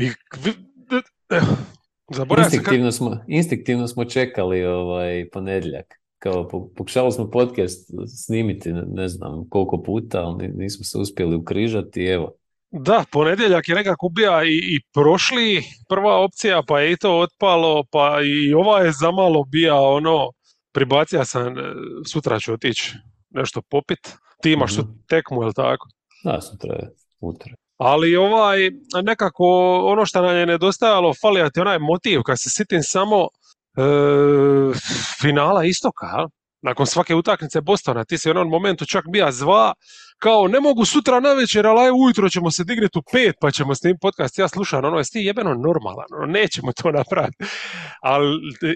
I, instinktivno, smo, instinktivno smo čekali ovaj ponedjeljak. Kao pokušali smo podcast snimiti ne znam koliko puta, ali nismo se uspjeli ukrižati evo. Da, ponedjeljak je nekako bija i, i prošli prva opcija, pa je i to otpalo, pa i ova je zamalo bija ono, pribacija sam, e, sutra ću otići nešto popit. Ti imaš mm tekmu, jel tako? Da, sutra je, sutra. Ali ovaj, nekako ono što nam je nedostajalo, fali ti onaj motiv, kad se sitim samo e, finala istoka, nakon svake utakmice Bostona, ti se u onom momentu čak bija zva, kao ne mogu sutra na večer, ali ujutro ćemo se dignuti u pet, pa ćemo s tim podcast, ja slušam, ono, jesi ti jebeno normalan, ono, nećemo to napraviti. Al,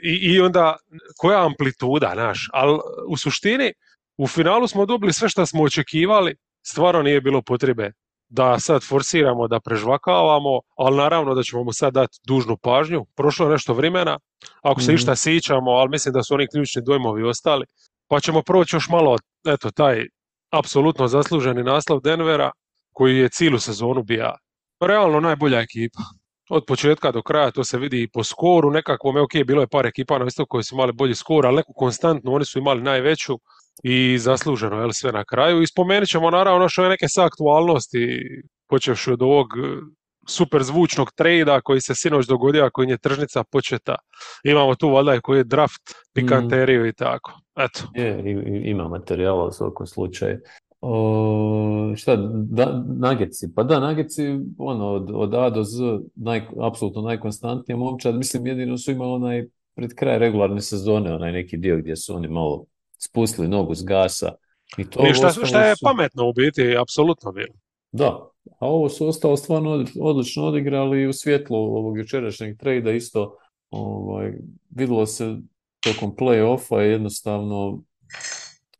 i, I onda, koja amplituda, naš, ali u suštini, u finalu smo dobili sve što smo očekivali, stvarno nije bilo potrebe da sad forsiramo, da prežvakavamo, ali naravno da ćemo mu sad dati dužnu pažnju. Prošlo je nešto vremena, ako se mm išta sićamo, ali mislim da su oni ključni dojmovi ostali, pa ćemo proći još malo, eto, taj apsolutno zasluženi naslov Denvera, koji je cijelu sezonu bija realno najbolja ekipa. Od početka do kraja to se vidi i po skoru nekakvom, ok, bilo je par ekipa na isto koji su imali bolji skor, ali neku konstantnu, oni su imali najveću i zasluženo je sve na kraju. I spomenut ćemo naravno što je neke sa aktualnosti, počevši od ovog e, super zvučnog trejda koji se sinoć dogodio, koji je tržnica početa. Imamo tu valjda koji je draft, pikanteriju i tako. Eto. Je, ima materijala u svakom slučaju. O, šta, da, nageci, pa da, nageci, ono, od, od A do Z, naj, apsolutno najkonstantnija momčad, mislim, jedino su imali onaj, pred kraj regularne sezone, onaj neki dio gdje su oni malo spustili nogu s gasa. I to šta, šta je pametno u biti, apsolutno bilo. Da, a ovo su ostalo stvarno odlično odigrali u svjetlu ovog jučerašnjeg trejda isto ovaj, vidjelo se tokom play-offa jednostavno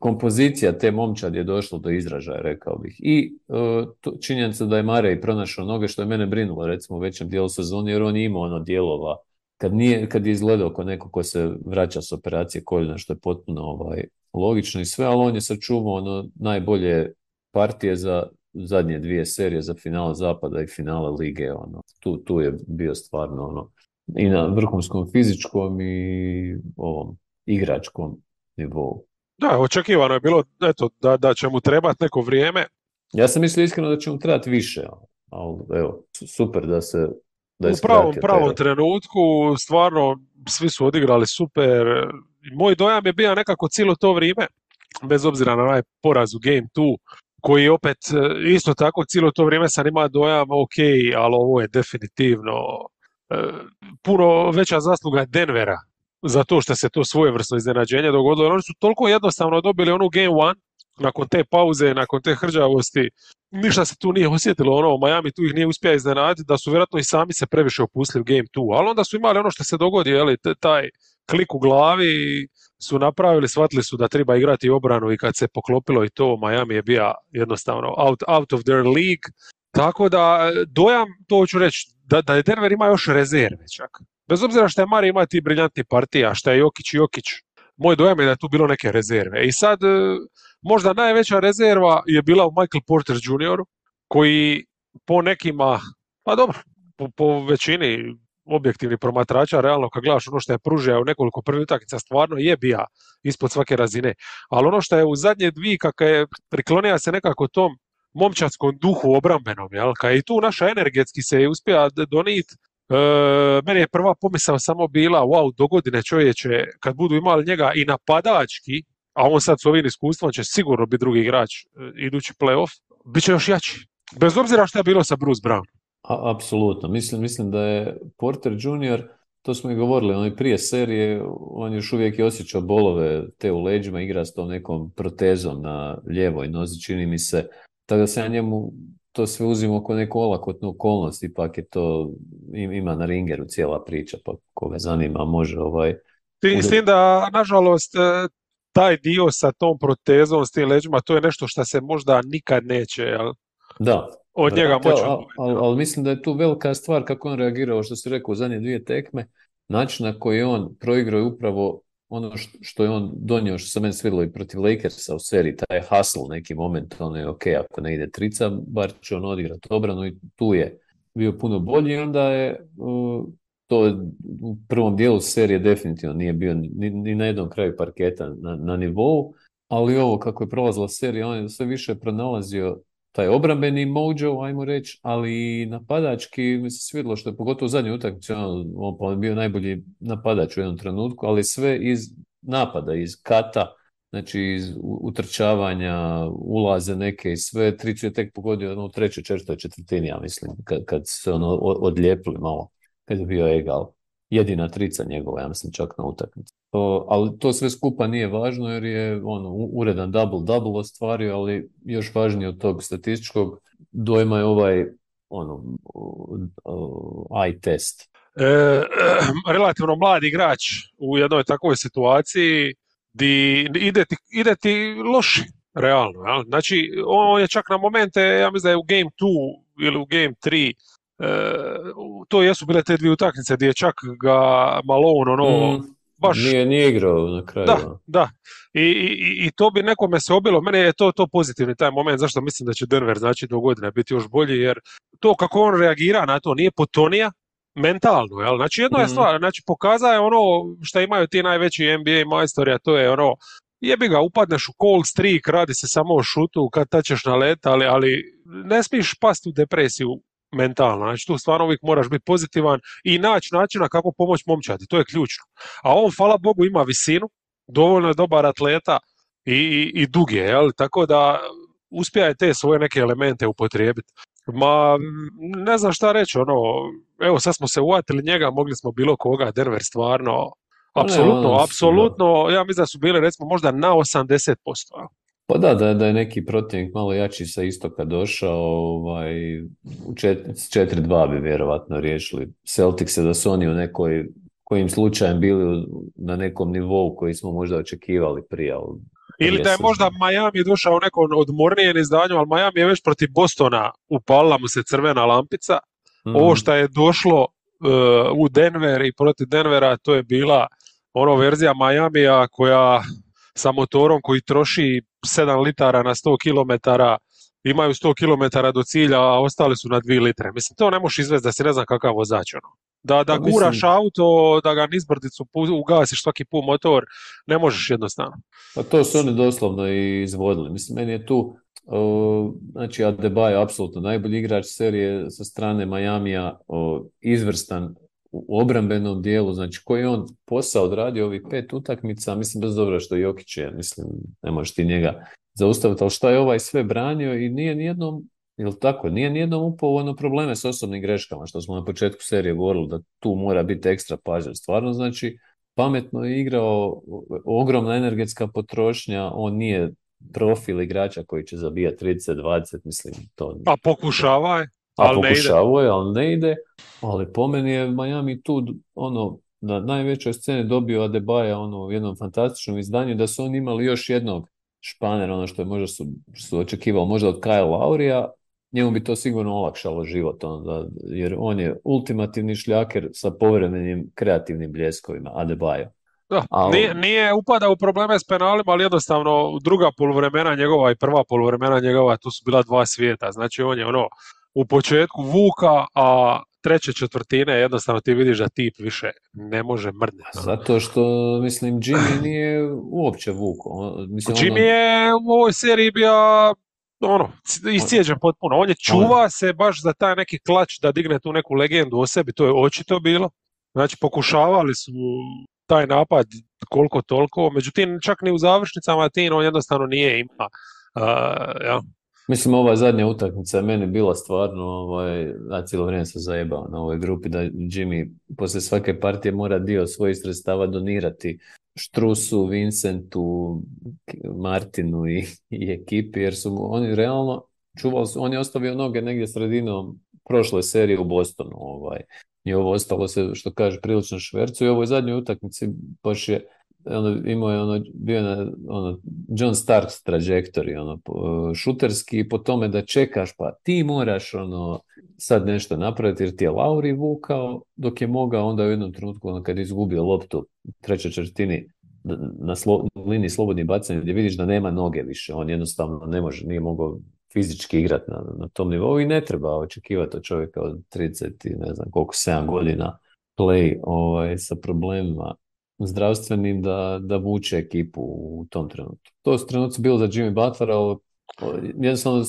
kompozicija te momčad je došla do izražaja, rekao bih. I uh, to, činjenica da je Marej pronašao noge, što je mene brinulo, recimo u većem dijelu sezoni, jer on je imao ono dijelova, kad, nije, kad je izgledao kao neko ko se vraća s operacije koljena, što je potpuno ovaj, logično i sve, ali on je sačuvao ono najbolje partije za zadnje dvije serije za finale Zapada i finale Lige. Ono. Tu, tu je bio stvarno ono, i na vrhunskom fizičkom i ovom igračkom nivou. Da, očekivano je bilo eto, da, da će mu trebati neko vrijeme. Ja sam mislio iskreno da će mu trebati više, ali evo, super da se da U pravom, pravom trenutku, stvarno, svi su odigrali super. Moj dojam je bio nekako cijelo to vrijeme, bez obzira na onaj poraz u Game 2, koji opet e, isto tako cijelo to vrijeme sam imao dojam, ok, ali ovo je definitivno e, puno veća zasluga Denvera za to što se to svojevrsno iznenađenje dogodilo. Oni su toliko jednostavno dobili onu game one, nakon te pauze, nakon te hrđavosti, ništa se tu nije osjetilo, ono, Miami tu ih nije uspio iznenaditi, da su vjerojatno i sami se previše opustili u game 2, ali onda su imali ono što se dogodi, jeli, taj klik u glavi su napravili, shvatili su da treba igrati obranu i kad se poklopilo i to, Miami je bio jednostavno out, out of their league, tako da dojam, to ću reći, da, da Denver ima još rezerve čak. Bez obzira što je Mari ima ti briljantni partija, što je Jokić i Jokić, moj dojam je da je tu bilo neke rezerve. I sad, e, možda najveća rezerva je bila u Michael Porter Jr. koji po nekima, pa dobro, po, po većini objektivnih promatrača, realno kad gledaš ono što je pružio u nekoliko prvih utakmica, stvarno je bija ispod svake razine. Ali ono što je u zadnje dvije, kakav je priklonija se nekako tom momčadskom duhu obrambenom, jel? Kad i tu naša energetski se je uspija donijeti E, meni je prva pomisao samo bila, wow, do godine čovječe, kad budu imali njega i napadački, a on sad s ovim iskustvom će sigurno biti drugi igrač e, idući playoff, bit će još jači. Bez obzira što je bilo sa Bruce Brown. A, apsolutno. Mislim, mislim da je Porter Jr., to smo i govorili, on prije serije, on još uvijek je osjećao bolove te u leđima, igra s tom nekom protezom na lijevoj nozi, čini mi se. Tako da se ja njemu to sve uzimo kao neku olakotnu okolnost, ipak je to, ima na ringeru cijela priča, pa koga zanima može ovaj... Mislim da, nažalost, e, taj dio sa tom protezom, s tim leđima, to je nešto što se možda nikad neće, jel? Da. Od njega moći. Ali al, mislim da je tu velika stvar kako on reagirao, što si rekao u zadnje dvije tekme, način na koji on proigrao je upravo ono što je on donio, što se meni svidjelo i protiv Lakersa u seriji, taj hustle neki moment, ono je ok, ako ne ide trica, bar će on odigrati obranu i tu je bio puno bolji i onda je to u prvom dijelu serije definitivno nije bio ni, ni na jednom kraju parketa na, na nivou, ali ovo kako je prolazila serija, on je sve više pronalazio taj obrambeni mojo, ajmo reći, ali i napadački mi se svidilo što je pogotovo u zadnjoj utakmici on, on bio najbolji napadač u jednom trenutku, ali sve iz napada, iz kata, znači iz utrčavanja, ulaze neke i sve, Tricu je tek pogodio ono, u trećoj, četvrtoj četvrtini, ja mislim, kad, kad se ono odlijepili malo, kad je bio egal. Jedina trica njegova, ja mislim, čak na utakmici. ali to sve skupa nije važno jer je ono, uredan double-double ostvario, ali još važnije od tog statističkog dojma je ovaj ono, eye test. E, relativno mladi igrač u jednoj takvoj situaciji di ide ti, ide ti loši, realno. Jel? Znači, on je čak na momente, ja mislim da je u game 2 ili u game 3, e, to jesu bile te dvije utakmice gdje je čak ga Malone ono, mm, baš... Nije, nije igrao na kraju. Da, da. I, i, I, to bi nekome se obilo, mene je to, to pozitivni taj moment, zašto mislim da će Denver znači do godine biti još bolji, jer to kako on reagira na to nije potonija, mentalno, jel? Znači jedna je mhm. stvar, znači pokazuje ono što imaju ti najveći NBA majstori, a to je ono jebi ga, upadneš u cold streak, radi se samo o šutu kad tačeš na let, ali, ali ne smiješ pasti u depresiju mentalno. Znači tu stvarno uvijek moraš biti pozitivan i naći načina kako pomoći momčati, to je ključno. A on, hvala Bogu, ima visinu, dovoljno je dobar atleta i, i, i dug je, jel? tako da uspija je te svoje neke elemente upotrijebiti. Ma, ne znam šta reći, ono, evo sad smo se uvatili njega, mogli smo bilo koga, Denver stvarno, apsolutno, ono, apsolutno, ja mislim da su bili recimo možda na 80%. Pa da, da, da je neki protivnik malo jači sa istoka došao, ovaj, u 4-2 bi vjerovatno riješili Celtics da su oni u nekoj, kojim slučajem bili na nekom nivou koji smo možda očekivali prije. Ili da je možda Miami došao u nekom odmornijem izdanju, ali Miami je već protiv Bostona upalila mu se crvena lampica. Mhm. Ovo što je došlo uh, u Denver i protiv Denvera, to je bila ono verzija Majamija koja sa motorom koji troši 7 litara na 100 km, imaju 100 km do cilja, a ostali su na 2 litre. Mislim, to ne možeš izvesti da si ne znam kakav vozač. Ono. Da, da pa guraš auto, da ga nizbrdicu ugasiš svaki put motor, ne možeš jednostavno. Pa to su oni doslovno i izvodili. Mislim, meni je tu, znači Adebayo apsolutno najbolji igrač serije sa strane Majamija, izvrstan u obrambenom dijelu, znači koji je on posao odradio ovih pet utakmica, mislim bez dobro što Jokić je, mislim, ne možeš ti njega zaustaviti, ali šta je ovaj sve branio i nije nijednom, jel tako, nije nijednom upao ono probleme s osobnim greškama, što smo na početku serije govorili da tu mora biti ekstra pažnja. Stvarno, znači, pametno je igrao, ogromna energetska potrošnja, on nije profil igrača koji će zabijati 30-20, mislim, to... A pokušava je? A ali pokušavao je, ali ne ide. Ali po meni je Miami tu ono, na najvećoj sceni dobio Adebaja ono, u jednom fantastičnom izdanju da su oni imali još jednog španera, ono što je možda su, su očekivali možda od Kyle Laurija, njemu bi to sigurno olakšalo život, onda, jer on je ultimativni šljaker sa povremenim kreativnim bljeskovima, Adebayo. Da, nije, nije upada u probleme s penalima, ali jednostavno druga poluvremena njegova i prva poluvremena njegova, tu su bila dva svijeta. Znači on je ono u početku vuka, a treće četvrtine jednostavno ti vidiš da tip više ne može mrdne. Zato što, mislim, Jimmy nije uopće vuko. Mislim, Jimmy ono... je u ovoj seriji bio ono, iscijeđen potpuno. On je čuva se baš za taj neki klač da digne tu neku legendu o sebi, to je očito bilo. Znači, pokušavali su taj napad koliko toliko, međutim, čak ni u završnicama Tin on jednostavno nije ima. Uh, ja. Mislim, ova zadnja utakmica je meni bila stvarno, ovaj, na cijelo vrijeme sam zajebao na ovoj grupi da Jimmy poslije svake partije mora dio svojih sredstava donirati Štrusu, Vincentu, Martinu i, i ekipi, jer su oni realno čuvali, on je ostavio noge negdje sredinom prošle serije u Bostonu, ovaj, i ovo ostalo se, što kaže, prilično švercu i ovoj zadnjoj utakmici baš je ono, imao je ono, bio na ono, John Starks trajektori, ono, šuterski, po tome da čekaš, pa ti moraš ono, sad nešto napraviti, jer ti je Lauri vukao, dok je mogao onda u jednom trenutku, ono, kad je izgubio loptu u trećoj četvrtini, na slo, liniji slobodnih bacanja, gdje vidiš da nema noge više, on jednostavno ne može, nije mogao fizički igrati na, na tom nivou i ne treba očekivati od čovjeka od 30 i ne znam koliko, 7 godina play ovaj, sa problemima zdravstvenim da, da vuče ekipu u tom trenutku. To su trenutci bilo za Jimmy Butler, ali jednostavno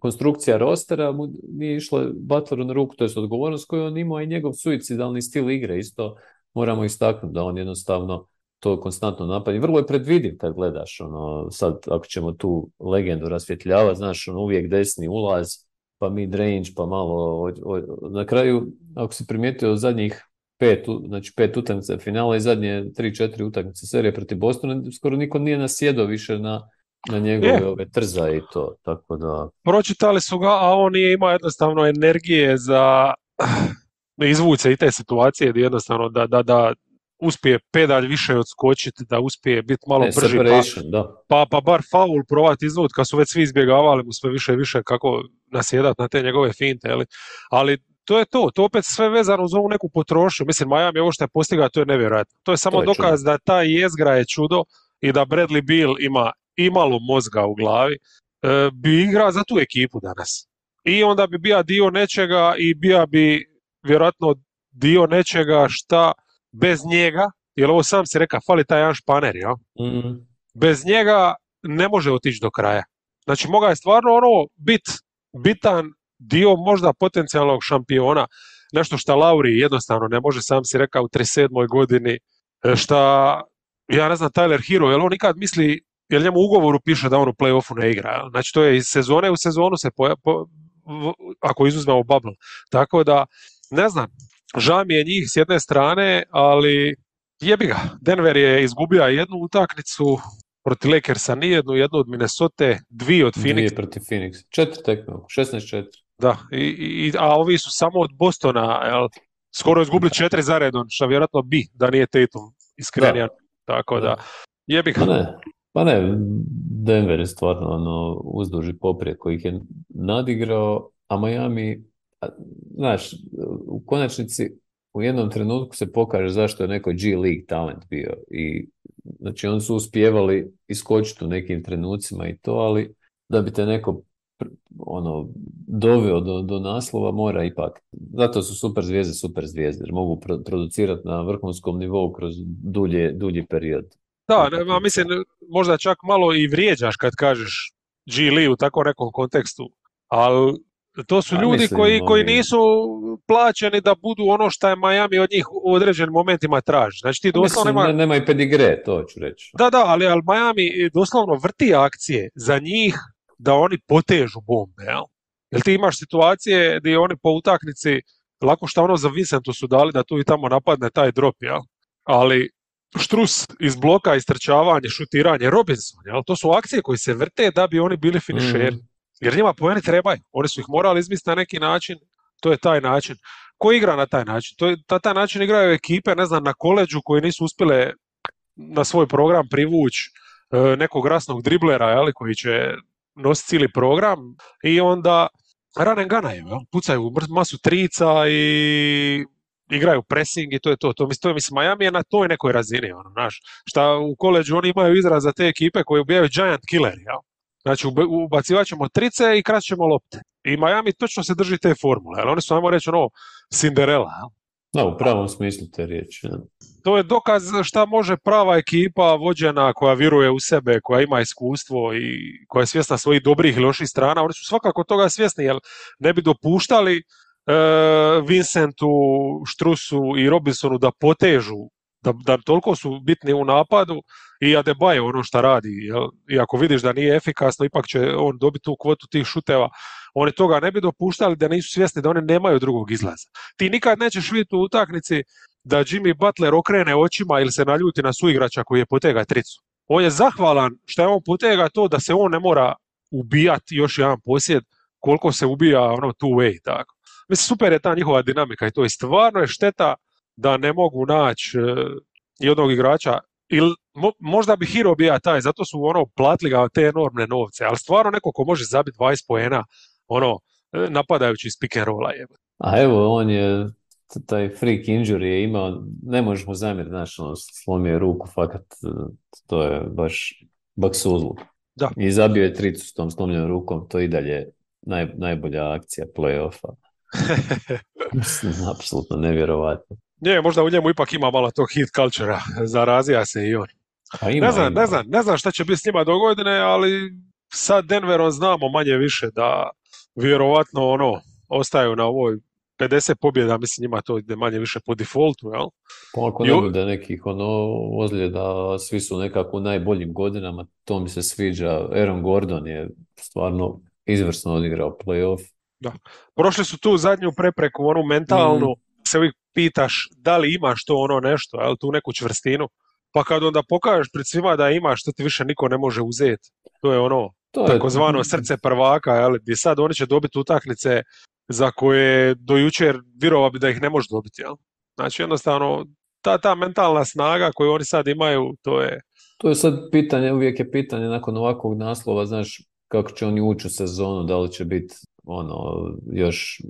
konstrukcija rostera mu nije išla Butleru na ruku, to je odgovornost koju on imao i njegov suicidalni stil igre isto moramo istaknuti da on jednostavno to konstantno napadi. Vrlo je predvidiv kad gledaš, ono, sad ako ćemo tu legendu rasvjetljavati, znaš, ono, uvijek desni ulaz, pa mid range, pa malo, na kraju, ako si primijetio zadnjih pet, znači pet utakmica finala i zadnje tri, četiri utakmice serije protiv Bostona, skoro niko nije nasjedao više na, na njegove ove trza i to, tako da... Pročitali su ga, a on nije imao jednostavno energije za izvući i te situacije gdje jednostavno da, da, da uspije pedalj više odskočiti, da uspije biti malo ne, brži, pa, da. pa, pa bar faul provati izvut kad su već svi izbjegavali mu sve više i više kako nasjedat na te njegove finte, ali, ali to je to, to opet sve vezano uz ovu neku potrošnju. Mislim, Miami ovo što je postigao, to je nevjerojatno. To je samo dokaz da ta jezgra je čudo i da Bradley Bill ima imalo mozga u glavi, e, bi igrao za tu ekipu danas. I onda bi bio dio nečega i bio bi vjerojatno dio nečega šta bez njega, jer ovo sam si reka, fali taj jedan španer, ja? mm Bez njega ne može otići do kraja. Znači, moga je stvarno ono bit, bitan dio možda potencijalnog šampiona, nešto što Lauri jednostavno ne može, sam si rekao u 37. godini, e, šta, ja ne znam, Tyler Hero, jel on nikad misli, jel njemu u ugovoru piše da on u play-offu ne igra, znači to je iz sezone u sezonu se po, ako izuzmemo bubble, tako da, ne znam, žao mi je njih s jedne strane, ali jebi ga, Denver je izgubio jednu utakmicu, protiv Lakersa nijednu, jednu od Minnesota, dvije od Phoenixa. Dvije protiv Phoenix, četiri tekme, 16-4. Da, i, i, a ovi su samo od Bostona, jel, skoro izgubili četiri zaredom, što vjerojatno bi da nije Tatum iskrenija. Tako da, jebi ga. Pa ne, pa ne, Denver je stvarno ono, uzduži poprije koji ih je nadigrao, a Miami, znaš, u konačnici u jednom trenutku se pokaže zašto je neko G League talent bio i znači oni su uspjevali iskočiti u nekim trenucima i to, ali da bi te neko ono, doveo do, do naslova mora ipak. Zato su super zvijezde, super zvijezde, jer mogu producirati na vrhunskom nivou kroz dulje, dulji period. Da, ne, mislim, možda čak malo i vrijeđaš kad kažeš G. Lee u takvom nekom kontekstu, ali to su ljudi koji, koji nisu plaćeni da budu ono što je Miami od njih u određenim momentima traži. Znači ti doslovno nema... nema i pedigre, to ću reći. Da, da, ali, ali Miami doslovno vrti akcije za njih da oni potežu bombe, jel? Jer ti imaš situacije gdje oni po utaknici, lako što ono za Vincentu su dali da tu i tamo napadne taj drop, jel? Ali štrus iz bloka, istrčavanje, šutiranje, Robinson, jel? To su akcije koje se vrte da bi oni bili finišeri. Mm. Jer njima poeni trebaju. Oni su ih morali izmisliti na neki način, to je taj način. Ko igra na taj način? To je, ta, taj način igraju ekipe, ne znam, na koleđu koje nisu uspjele na svoj program privući e, nekog rasnog driblera, jel, koji će nositi cijeli program i onda run and ganaju, pucaju masu trica i igraju pressing i to je to. To, to je, mislim, Miami je na toj nekoj razini, ono, znaš, šta u koleđu oni imaju izraz za te ekipe koje ubijaju giant killer, jel? Znači, ubacivat ćemo trice i kraćemo lopte. I Miami točno se drži te formule, ali oni su, ajmo reći, ono, Cinderella? Da, u pravom smislu te riječi. To je dokaz šta može prava ekipa vođena koja vjeruje u sebe, koja ima iskustvo i koja je svjesna svojih dobrih i loših strana. Oni su svakako toga svjesni, jer ne bi dopuštali e, Vincentu, Štrusu i Robinsonu da potežu, da, da toliko su bitni u napadu i Adebayo ono što radi. Jel? I ako vidiš da nije efikasno, ipak će on dobiti tu kvotu tih šuteva oni toga ne bi dopuštali da nisu svjesni da oni nemaju drugog izlaza. Ti nikad nećeš vidjeti u utakmici da Jimmy Butler okrene očima ili se naljuti na suigrača koji je potega tricu. On je zahvalan što je on potega to da se on ne mora ubijati još jedan posjed koliko se ubija ono two way tako. Mislim, super je ta njihova dinamika i to je stvarno je šteta da ne mogu naći uh, jednog igrača ili možda bi Hero bija taj, zato su ono platili ga te enormne novce, ali stvarno neko ko može zabiti 20 poena ono, e, napadajući iz pick and rolla. A evo, on je taj freak injury je imao, ne možeš mu zamjeriti, znaš, ono, slomio ruku, fakat, to je baš baksuzlu. Da. I zabio je tricu s tom slomljenom rukom, to i dalje naj, najbolja akcija play-offa. Apsolutno nevjerovatno. nije, možda u njemu ipak ima malo tog hit cultura, zarazija se i on. Pa ima, Ne znam, ima. ne znam, ne znam šta će biti s njima do godine, ali sa Denverom znamo manje više da vjerovatno ono, ostaju na ovoj 50 pobjeda, mislim njima to ide manje više po defaultu, jel? Pa ako ne bude nekih ono ozljeda, svi su nekako u najboljim godinama, to mi se sviđa. Aaron Gordon je stvarno izvrsno odigrao playoff. Prošli su tu zadnju prepreku, onu mentalnu, se uvijek pitaš da li imaš to ono nešto, jel, tu neku čvrstinu. Pa kad onda pokažeš pred svima da imaš, to ti više niko ne može uzeti. To je ono, To je takozvano srce prvaka, jel, gdje sad oni će dobiti utakmice za koje do jučer vjerovao bi da ih ne može dobiti, jel? Znači jednostavno, ta, ta mentalna snaga koju oni sad imaju, to je, To je sad pitanje, uvijek je pitanje nakon ovakvog naslova, znaš, kako će oni ući u sezonu, da li će biti ono, još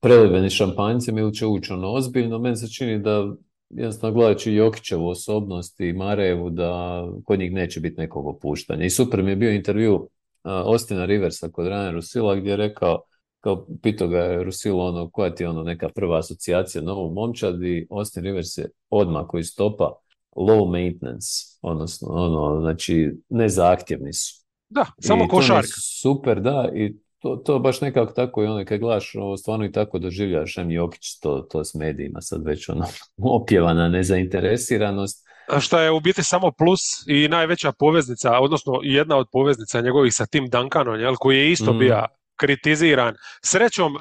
preliveni šampanjcem ili će ući ono ozbiljno. Meni se čini da jednostavno gledajući Jokićevu osobnost i Marevu da kod njih neće biti nekog opuštanja. I super mi je bio intervju uh, Ostina Riversa kod Rana Rusila gdje je rekao kao pitao ga je Rusilo ono, koja ti je ono neka prva asocijacija na ovu momčad i Austin Rivers je odmah koji stopa low maintenance, odnosno ono, znači nezahtjevni su. da, samo košarka. Super, da, i to, to baš nekako tako i ono kad gledaš, ovo stvarno i tako doživljaš, Em Jokić to, to s medijima sad već ono opjevana nezainteresiranost. A Šta je u biti samo plus i najveća poveznica, odnosno jedna od poveznica njegovih sa tim Duncanom, jel, koji je isto Mm. bio kritiziran. Srećom, e,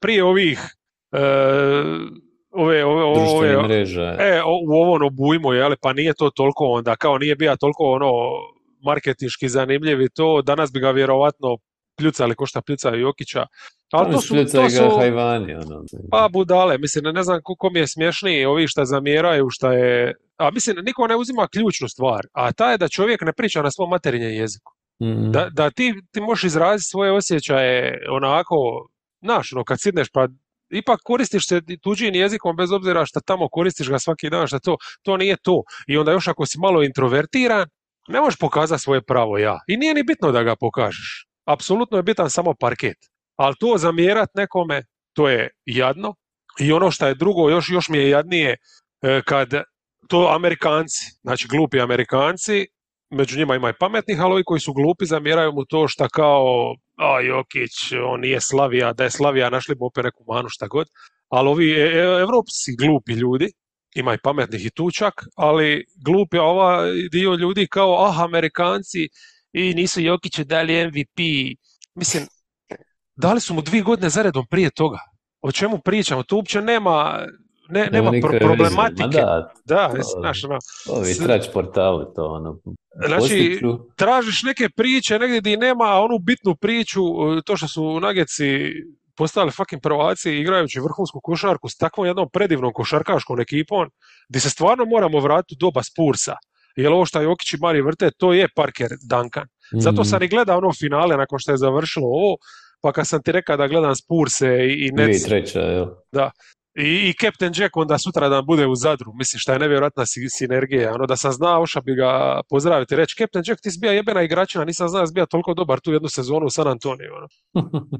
prije ovih e, ove, ove, ove, mreže, E, u ovom obujmu, jel, pa nije to toliko onda, kao nije bio toliko ono marketinški zanimljiv i to, danas bi ga vjerovatno pljucali ko šta pljucaju Jokića. Ali to su, to su hajvani, ono. pa budale, mislim, ne znam ko mi je smješniji, ovi šta zamjeraju, šta je... A mislim, niko ne uzima ključnu stvar, a ta je da čovjek ne priča na svom materinjem jeziku. Mm. Da, da ti, ti možeš izraziti svoje osjećaje onako, znaš, ono, kad sidneš pa ipak koristiš se tuđim jezikom bez obzira šta tamo koristiš ga svaki dan, šta to, to nije to. I onda još ako si malo introvertiran, ne možeš pokazati svoje pravo ja. I nije ni bitno da ga pokažeš. Apsolutno je bitan samo parket. Ali to zamjerat nekome, to je jadno. I ono što je drugo, još, još mi je jadnije, e, kad to Amerikanci, znači glupi Amerikanci, među njima ima i pametnih, ali ovi koji su glupi zamjeraju mu to šta kao a Jokić, on nije Slavija, da je Slavija našli bi opet neku manu šta god. Ali ovi e, e, evropski glupi ljudi, ima i pametnih i tu čak, ali glupi ova dio ljudi kao ah Amerikanci i nisu Jokiću dali MVP. Mislim, dali su mu dvije godine zaredom prije toga. O čemu pričamo? Tu uopće nema, ne, nema, pro- nikakve veze. problematike. Ma da, Da, to- znaš, ono, ovi trač portali to, ono, Znači, tražiš neke priče negdje gdje nema onu bitnu priču, e, to što su Nageci postali fucking prvaci igrajući vrhunsku košarku s takvom jednom predivnom košarkaškom ekipom, gdje se stvarno moramo vratiti u doba Spursa. Jer ovo što Jokić i Mari vrte, to je Parker Duncan. Zato Mm. sam i gledao ono finale nakon što je završilo ovo, pa kad sam ti rekao da gledam Spurse i, i Nets, 2003. jel? i, i Captain Jack onda sutra dan bude u Zadru, mislim šta je nevjerojatna si- sinergija, ono da sam znao, oša bi ga pozdraviti i reći, Captain Jack ti si jebena igračina, nisam znao da si toliko dobar tu jednu sezonu u San Antoniju. Ono.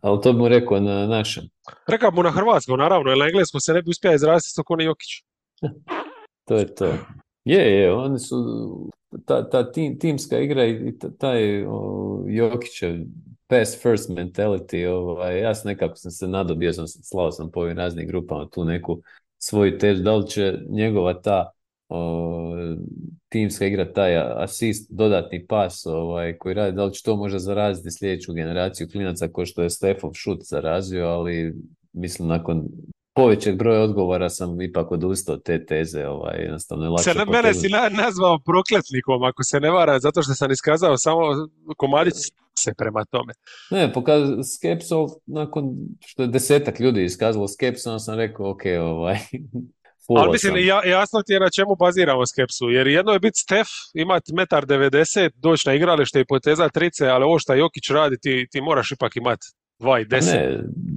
Ali to bi mu rekao na našem. Rekao mu na hrvatskom, naravno, jer na engleskom se ne bi uspio izraziti ko ni Jokić. To je to. Je, je, oni su, ta, ta tim, timska igra i ta- taj Jokićev pass first mentality, ovaj, ja sam nekako sam se nadobio, sam, slao sam po ovim raznim grupama tu neku svoju tež, da li će njegova ta o, timska igra, taj asist, dodatni pas ovaj, koji radi, da li će to možda zaraziti sljedeću generaciju klinaca ko što je Stefov šut zarazio, ali mislim nakon povećeg broja odgovora sam ipak odustao od te teze, ovaj, jednostavno je lakše Se, mene si na- nazvao prokletnikom, ako se ne vara, zato što sam iskazao samo komadić se prema tome. Ne, pokaz, skepsu, nakon što je desetak ljudi iskazalo skepsu, onda sam rekao, ok, ovaj, Ali mislim, ja, jasno ti je na čemu baziramo skepsu, jer jedno je biti Stef, imati metar 90, doći na igralište i poteza trice, ali ovo što Jokić radi, ti, ti moraš ipak imati 2 i 10. Ne,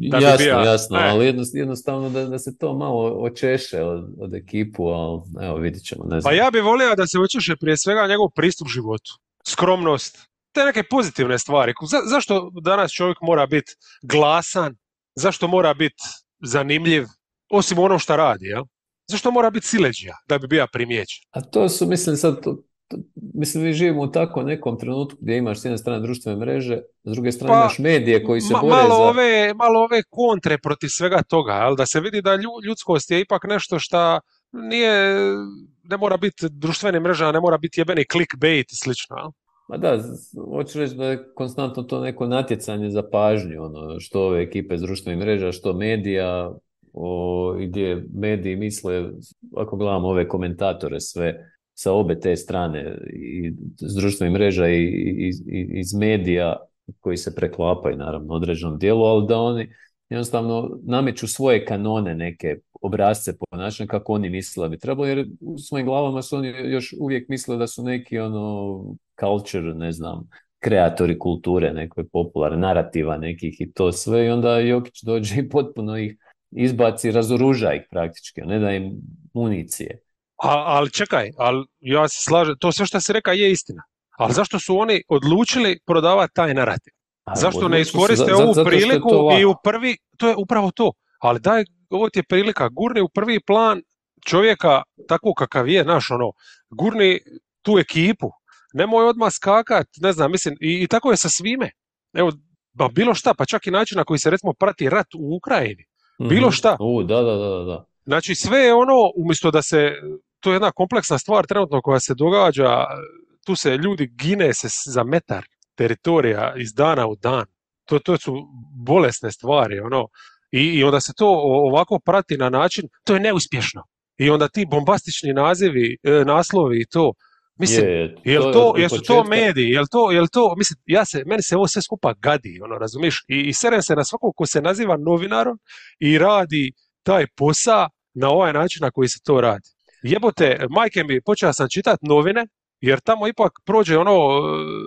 da bi jasno, bio- jasno, e. ali jednost- jednostavno da, da se to malo očeše od, od ekipu, ali evo vidit ćemo, ne Pa znam. ja bih volio da se očeše prije svega njegov pristup životu. skromnost, te neke pozitivne stvari. zašto danas čovjek mora biti glasan, zašto mora biti zanimljiv, osim ono što radi, jel? Zašto mora biti sileđija da bi bio primijećen? A to su, mislim, sad, mislim, mi živimo u tako nekom trenutku gdje imaš s jedne strane društvene mreže, s druge strane pa, imaš medije koji se bore malo za... Ove, malo ove kontre protiv svega toga, ali da se vidi da ljudskost je ipak nešto što nije, ne mora biti društvene mreže, ne mora biti jebeni clickbait i slično, jel? Ma da, hoću reći da je konstantno to neko natjecanje za pažnju, ono, što ove ekipe s društvenih mreža, što medija, o, gdje mediji misle, ako gledamo ove komentatore sve sa obe te strane, i s društvenih mreža i, i, i iz medija koji se preklapaju naravno u određenom dijelu, ali da oni jednostavno nameću svoje kanone neke obrazce ponašanja kako oni misle da bi trebalo, jer u svojim glavama su oni još uvijek misle da su neki ono culture, ne znam, kreatori kulture, nekoj popularne narativa nekih i to sve i onda Jokić dođe i potpuno ih izbaci, razoruža ih praktički, ne da im municije. A, ali čekaj, ali ja se slažem, to sve što se reka je istina. Ali zašto su oni odlučili prodavati taj narativ? Zašto ne iskoriste ovu priliku i u prvi, to je upravo to, ali daj, ovo ti je prilika, gurni u prvi plan čovjeka takvog kakav je, naš ono, gurni tu ekipu, nemoj odmah skakat, ne znam, mislim, i, i tako je sa svime. Evo, ba, bilo šta, pa čak i način na koji se recimo prati rat u Ukrajini. Bilo mhm. šta. U, da, da, da, da. Znači sve je ono, umjesto da se, to je jedna kompleksna stvar trenutno koja se događa, tu se ljudi gine se za metar teritorija iz dana u dan. To, to su bolesne stvari, ono. I, I onda se to ovako prati na način, to je neuspješno. I onda ti bombastični nazivi, e, naslovi i to, Mislim, je, jel to, jesu to mediji, jel to, jel to, mislim, ja se, meni se ovo sve skupa gadi, ono, razumiš, i, i serem se na svakog ko se naziva novinarom i radi taj posao na ovaj način na koji se to radi. Jebote, majke mi, počeo sam čitati novine, jer tamo ipak prođe ono,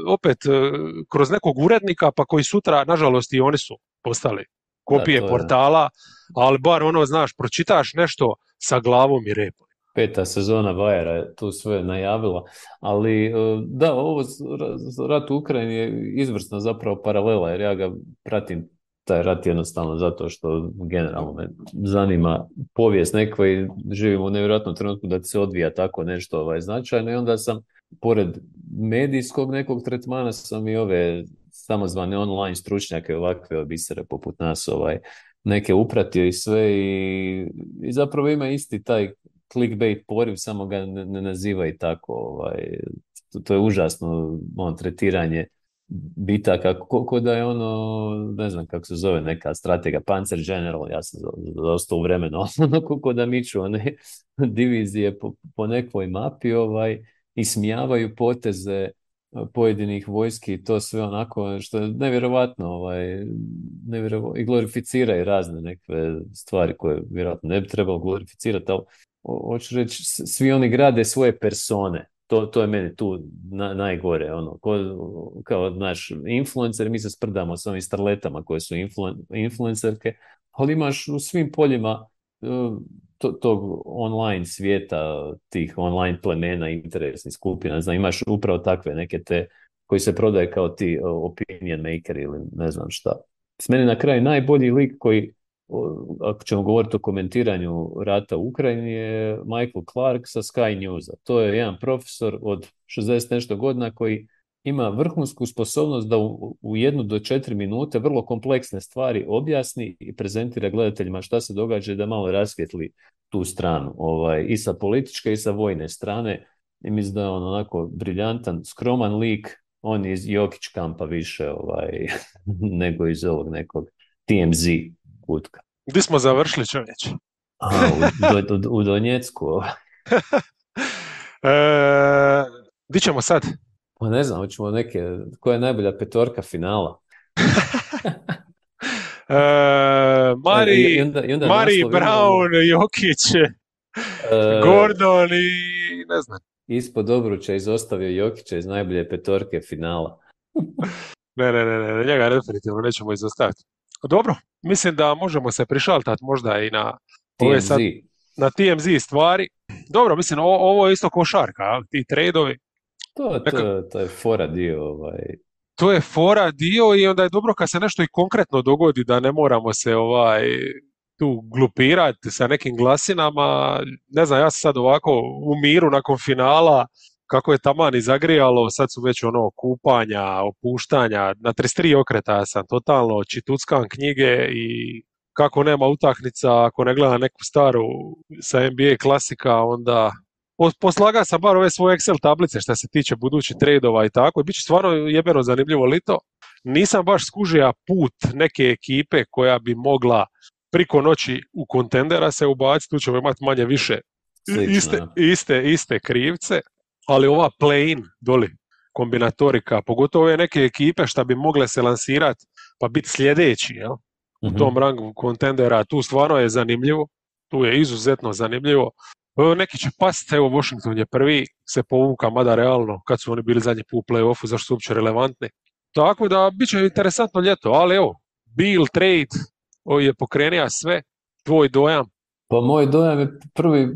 opet, kroz nekog urednika, pa koji sutra, nažalost, i oni su postali kopije portala, ali bar ono, znaš, pročitaš nešto sa glavom i repom. Peta sezona Bajera je tu sve najavila, ali e, da, ovo rat u Ukrajini je izvrsna zapravo paralela, jer ja ga pratim taj rat jednostavno zato što generalno me zanima povijest nekva i živimo u nevjerojatnom trenutku da se odvija tako nešto ovaj, značajno i onda sam pored medijskog nekog tretmana sam i ove samozvane online stručnjake ovakve obisere poput nas ovaj, neke upratio i sve i, i zapravo ima isti taj clickbait poriv, samo ga ne, ne nazivaj tako. Ovaj, to, to je užasno on, tretiranje bitaka, koliko da je ono, ne znam kako se zove neka stratega, Panzer General, ja sam za u vremenu, ono koliko da miču one divizije po, po nekoj mapi ovaj, i poteze pojedinih vojski i to sve onako što je nevjerovatno ovaj, nevjerovatno, i glorificiraju razne neke stvari koje vjerojatno ne bi trebalo glorificirati, ali hoću reći, svi oni grade svoje persone. To, to je meni tu na, najgore. Ono, ko, kao naš influencer, mi se sprdamo s ovim starletama koje su influen, influencerke, ali imaš u svim poljima e, to, tog online svijeta, tih online plemena, interesnih skupina. Znam, imaš upravo takve neke te koji se prodaje kao ti opinion maker ili ne znam šta. S meni na kraju najbolji lik koji ako ćemo govoriti o komentiranju rata u Ukrajini, je Michael Clark sa Sky Newsa. To je jedan profesor od 60 nešto godina koji ima vrhunsku sposobnost da u, jednu do četiri minute vrlo kompleksne stvari objasni i prezentira gledateljima šta se događa da malo rasvjetli tu stranu. Ovaj, I sa političke i sa vojne strane. I mislim da je on onako briljantan, skroman lik, on je iz Jokić kampa više ovaj, nego iz ovog nekog TMZ kutka. Gdje smo završili čovječe? A, u, do, u Donjecku. e, di ćemo sad? Pa ne znam, hoćemo neke, koja je najbolja petorka finala? e, Mari, I onda, i onda Mari Brown, Jokić, e, Gordon i ne znam. Ispod Dobruća izostavio Jokića iz najbolje petorke finala. ne, ne, ne, ne, njega definitivno nećemo izostaviti. Dobro, mislim da možemo se prišaltati možda i na ove sad, na TMZ stvari. Dobro, mislim, ovo, ovo je isto košarka, ti tradovi. To, to, to je fora dio ovaj, to je fora dio i onda je dobro kad se nešto i konkretno dogodi da ne moramo se ovaj tu glupirati sa nekim glasinama. Ne znam, ja sam sad ovako u miru nakon finala kako je taman zagrijalo, sad su već ono kupanja, opuštanja, na 33 okreta sam totalno čituckam knjige i kako nema utaknica, ako ne gledam neku staru sa NBA klasika, onda poslaga sam bar ove svoje Excel tablice što se tiče budućih tradova i tako. Biće stvarno jebeno zanimljivo lito. Nisam baš skužija put neke ekipe koja bi mogla priko noći u kontendera se ubaciti, tu ćemo imati manje više iste, iste, iste krivce, ali ova play-in doli kombinatorika, pogotovo ove neke ekipe što bi mogle se lansirati pa biti sljedeći jel? u tom mhm. rangu kontendera, tu stvarno je zanimljivo, tu je izuzetno zanimljivo. Neki će pasti, evo Washington je prvi, se povuka, mada realno, kad su oni bili zadnji put u play-offu, zašto su uopće relevantni. Tako da, bit će interesantno ljeto, ali evo, Bill, trade, je pokrenija sve, tvoj dojam? Pa moj dojam je prvi,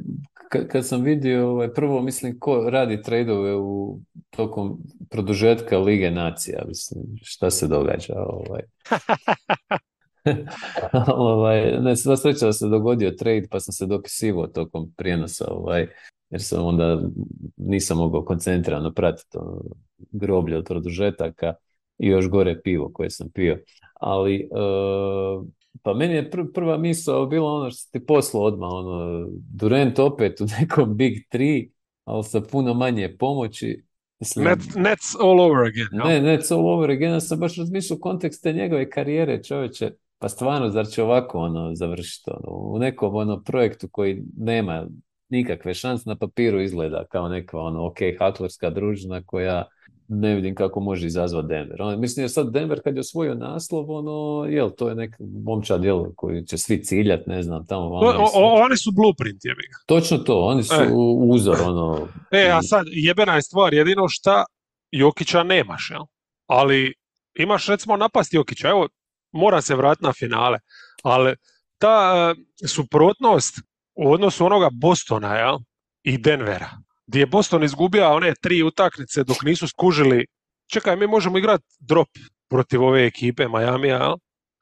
kad sam vidio, ovaj, prvo mislim ko radi tradove u tokom produžetka Lige nacija, mislim, šta se događa, ovaj. ovaj, ne, sva sreća da se dogodio trade, pa sam se dopisivao tokom prijenosa, ovaj, jer sam onda nisam mogao koncentrirano pratiti ono, groblje od produžetaka i još gore pivo koje sam pio. Ali, e, pa meni je prva misla bila ono što ti poslao odmah, ono, Durant opet u nekom Big 3, ali sa puno manje pomoći. Mislim, Net, all over again. Ne, Nets all over again. Ja sam baš razmišljao u kontekste njegove karijere, čovječe. Pa stvarno, zar će ovako ono završiti ono, u nekom ono projektu koji nema nikakve šanse na papiru izgleda kao neka ono ok haklerska družina koja ne vidim kako može izazvati Denver. On, mislim, jer sad Denver kad je osvojio naslov, ono, jel, to je nek momčad, jel, koji će svi ciljati, ne znam, tamo. Ono, o, oni su blueprint, je Točno to, oni su e. uzor, ono. E, a sad, jebena je stvar, jedino šta Jokića nemaš, jel? Ali imaš, recimo, napast Jokića, evo, mora se vratiti na finale, ali ta uh, suprotnost u odnosu onoga Bostona, jel, i Denvera, gdje je Boston izgubio one tri utakmice dok nisu skužili, čekaj, mi možemo igrati drop protiv ove ekipe Miami,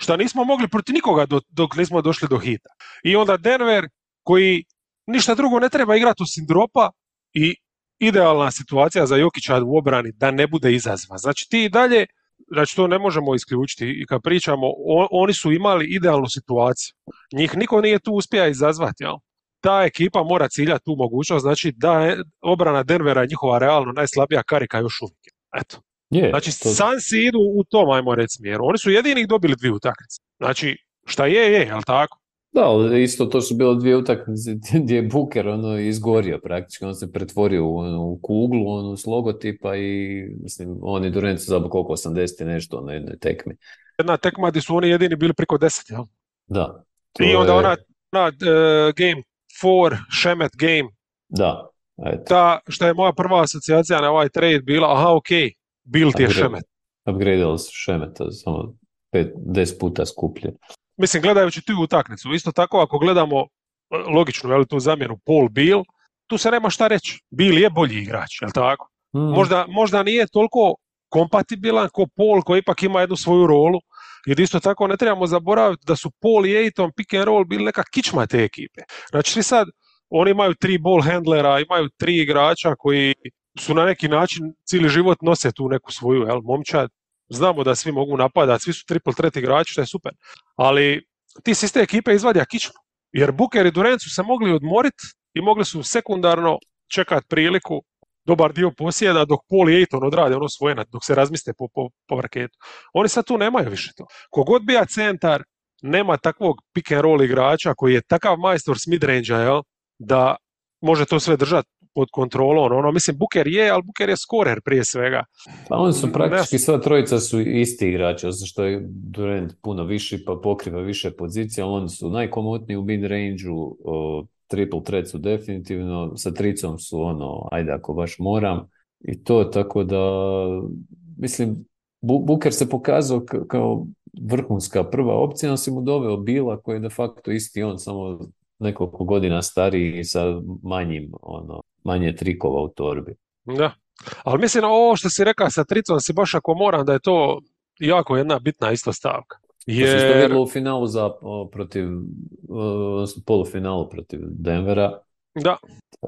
šta nismo mogli protiv nikoga dok nismo došli do hita. I onda Denver koji ništa drugo ne treba igrati osim dropa i idealna situacija za Jokića u obrani da ne bude izazva. Znači ti i dalje, znači to ne možemo isključiti i kad pričamo, oni su imali idealnu situaciju. Njih niko nije tu uspija izazvati, jel? Ta ekipa mora ciljati tu mogućnost, znači da je obrana Denvera je njihova realno najslabija karika još uvijek. Eto. Je, znači to... Sansi idu u tom, ajmo reći, smjeru. Oni su jedini dobili dvije utakmice. Znači, šta je, je, jel tako? Da, isto to su bilo dvije utakmice gdje je Buker ono, izgorio praktički, on se pretvorio u, ono, u kuglu ono, s logotipa i mislim, oni su zabog koliko 80 nešto na jednoj tekmi. Jedna tekma gdje su oni jedini bili preko 10, jel? Da. I onda ona, ona uh, game for Šemet game. Da. Eto. Ta, što je moja prva asocijacija na ovaj trade bila, aha, ok, build je Šemet. Upgradeali su Šemeta, samo 10 puta skuplje. Mislim, gledajući tu utakmicu, isto tako ako gledamo logično, je tu zamjenu Paul Bill, tu se nema šta reći. Bill je bolji igrač, je tako? Mm. Možda, možda nije toliko kompatibilan ko Paul koji ipak ima jednu svoju rolu, jer isto tako ne trebamo zaboraviti da su Paul i Aiton pick and roll bili neka kičma te ekipe. Znači sad, oni imaju tri ball handlera, imaju tri igrača koji su na neki način cijeli život nose tu neku svoju jel, momčad. Znamo da svi mogu napadati, svi su triple threat igrači, što je super. Ali ti si iz te ekipe izvadja kičmu. Jer Booker i Durant su se mogli odmoriti i mogli su sekundarno čekati priliku dobar dio posjeda dok Paul i Aiton odrade ono svoje, dok se razmiste po, po, po raketu. Oni sad tu nemaju više to. Kogod bija centar, nema takvog pick and roll igrača koji je takav majstor s midrange jel, da može to sve držati pod kontrolom. Ono, mislim, Buker je, ali Buker je skorer prije svega. Pa oni su praktički, sva trojica su isti igrači, osim što je Durant puno viši, pa pokriva više pozicija, oni su najkomotniji u mid range triple threat su definitivno, sa tricom su ono, ajde ako baš moram, i to tako da, mislim, Buker se pokazao kao vrhunska prva opcija, on si mu doveo Bila koji je de facto isti on, samo nekoliko godina stariji i sa manjim, ono, manje trikova u torbi. Da, Ali mislim, ovo što si rekao sa tricom si baš ako moram da je to jako jedna bitna isto stavka. Jer... u finalu za, protiv, polufinalu protiv Denvera. Da,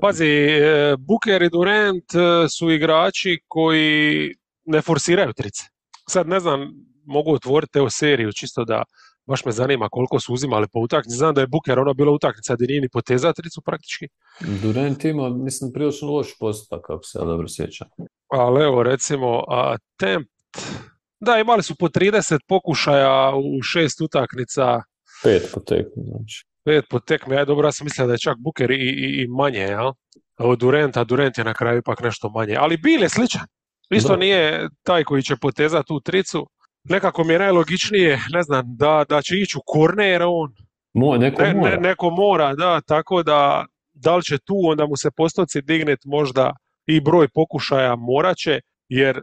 pazi, e, Booker i Durant e, su igrači koji ne forsiraju trice. Sad ne znam, mogu otvoriti evo seriju čisto da baš me zanima koliko su uzimali po utakmici. Znam da je Buker ono bila utakmica gdje nije ni poteza tricu praktički. Durant ima, mislim, prilično loš postupak, kako se ja dobro sjećam. Ali evo, recimo, a Tempt, da, imali su po 30 pokušaja u šest utakmica. Pet po tekmi, znači. Pet po tekmi, ja dobro, ja sam mislio da je čak Buker i, i, i manje, jel? Od Durant, a Durant je na kraju ipak nešto manje. Ali bil je sličan. Isto nije taj koji će potezati tu tricu nekako mi je najlogičnije, ne znam, da, da će ići u korner on. Mo, neko, mora. neko mora, da, tako da da li će tu onda mu se postoci dignet možda i broj pokušaja morat će, jer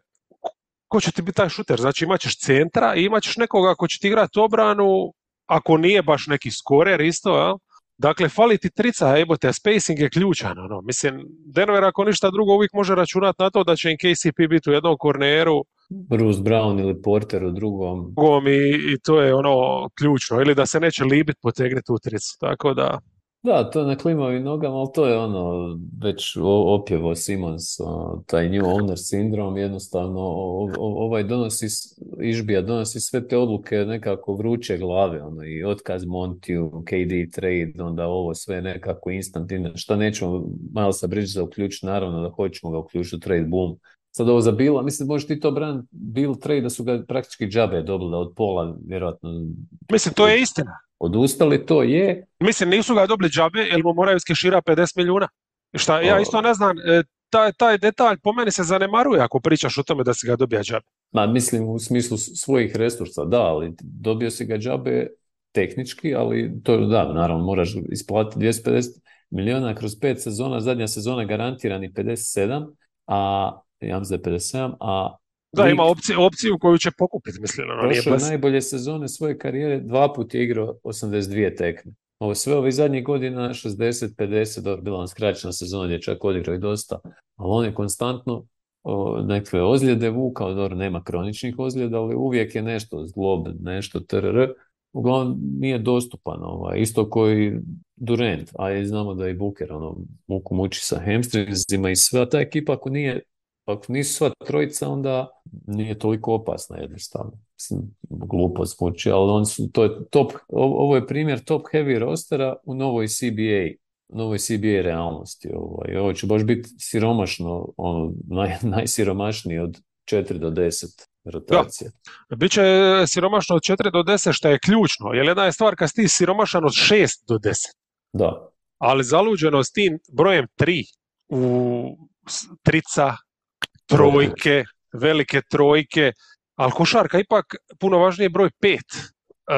ko će ti biti taj šuter? Znači imat ćeš centra i imat ćeš nekoga ko će ti igrati obranu, ako nije baš neki skorer isto, jel? Dakle, fali ti trica, te spacing je ključan. Ono. Mislim, Denver ako ništa drugo uvijek može računati na to da će im KCP biti u jednom korneru, Bruce Brown ili Porter u drugom. I, I to je ono ključno. Ili da se neće libit potegnuti u tricu. Tako da... Da, to je na klimavim nogama, ali to je ono već opjevo Simons, taj new owner sindrom, jednostavno ovaj donosi, Išbija donosi sve te odluke nekako vruće glave, ono i otkaz Montiju, KD trade, onda ovo sve nekako instant, šta nećemo malo sa za uključiti, naravno da hoćemo ga uključiti trade boom, Sad ovo za Bila, mislim možeš ti to brand Bill trade da su ga praktički džabe dobili od pola, vjerojatno. Mislim, to je istina. Odustali, to je. Mislim, nisu ga dobili džabe, jer mu moraju skešira 50 milijuna. Šta, ja isto ne znam, e, taj, taj detalj po meni se zanemaruje ako pričaš o tome da si ga dobija džabe. Ma, mislim u smislu svojih resursa, da, ali dobio si ga džabe tehnički, ali to da, naravno, moraš isplatiti 250 milijuna kroz pet sezona, zadnja sezona garantirani 57, a ja mislim da je 57, a da, ima opciju, opciju koju će pokupiti, mislim. Ono, nije bez... najbolje sezone svoje karijere, dva put je igrao 82 tekme. Ovo sve ovih zadnjih godina 60-50, dobro, bila on skraćena sezona gdje je čak odigrao i dosta, ali on je konstantno o, nekakve ozljede vukao, dobro, nema kroničnih ozljeda, ali uvijek je nešto zglob, nešto trr, uglavnom nije dostupan, ovaj, isto koji Durant, a i znamo da je i Booker, ono, muku muči sa hamstringzima i sve, a ta ekipa ako nije ako nisu sva trojica, onda nije toliko opasna jednostavno. Mislim, glupo zvuči, ali on su, to je top, ovo je primjer top heavy rostera u novoj CBA, novoj CBA realnosti. Ovaj. Ovo će baš biti siromašno, ono, naj, najsiromašniji od 4 do 10 rotacija. Da. Biće siromašno od 4 do 10 što je ključno, jer jedna je stvar kad ti siromašan od 6 do 10. Da. Ali zaluđeno s tim brojem 3 u trica, trojke, velike trojke, ali košarka ipak puno važnije broj pet. E,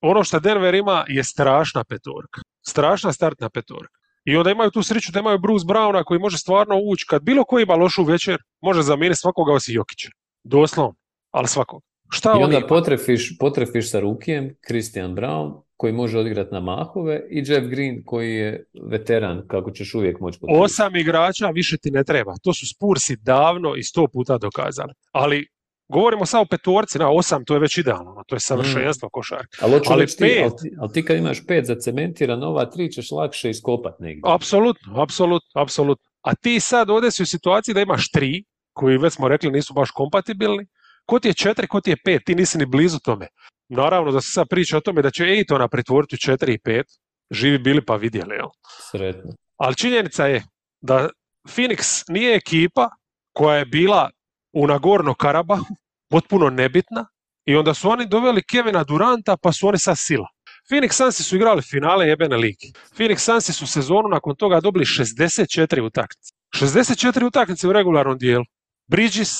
ono što Denver ima je strašna petorka. Strašna startna petorka. I onda imaju tu sreću da imaju Bruce Browna koji može stvarno ući kad bilo koji ima lošu večer, može zamijeniti svakoga osim Jokića. Doslovno, ali svakog. Šta I onda potrefiš, potrefiš sa Rukijem, Christian Brown, koji može odigrati na mahove i Jeff Green koji je veteran kako ćeš uvijek moći potrebiti. Osam igrača više ti ne treba. To su Spursi davno i sto puta dokazali. Ali govorimo samo o petorci, na osam to je već idealno, to je savršenstvo mm. košarke. Ali, ali, pet, ti, ali, ti kad imaš pet zacementiran, ova tri ćeš lakše iskopat negdje. Apsolutno, apsolutno, apsolutno. A ti sad ovdje si u situaciji da imaš tri, koji već smo rekli nisu baš kompatibilni, ko ti je četiri, ko ti je pet, ti nisi ni blizu tome. Naravno da se sad priča o tome da će Ejtona pretvoriti u 4 i 5, živi bili pa vidjeli. Jel? Sretno. Ali činjenica je da Phoenix nije ekipa koja je bila u Nagorno Karabahu, potpuno nebitna, i onda su oni doveli Kevina Duranta, pa su oni sad sila. Phoenix Sunsi su igrali finale jebene ligi. Phoenix Sunsi su sezonu nakon toga dobili 64 utakmice. 64 utakmice u regularnom dijelu. Bridges,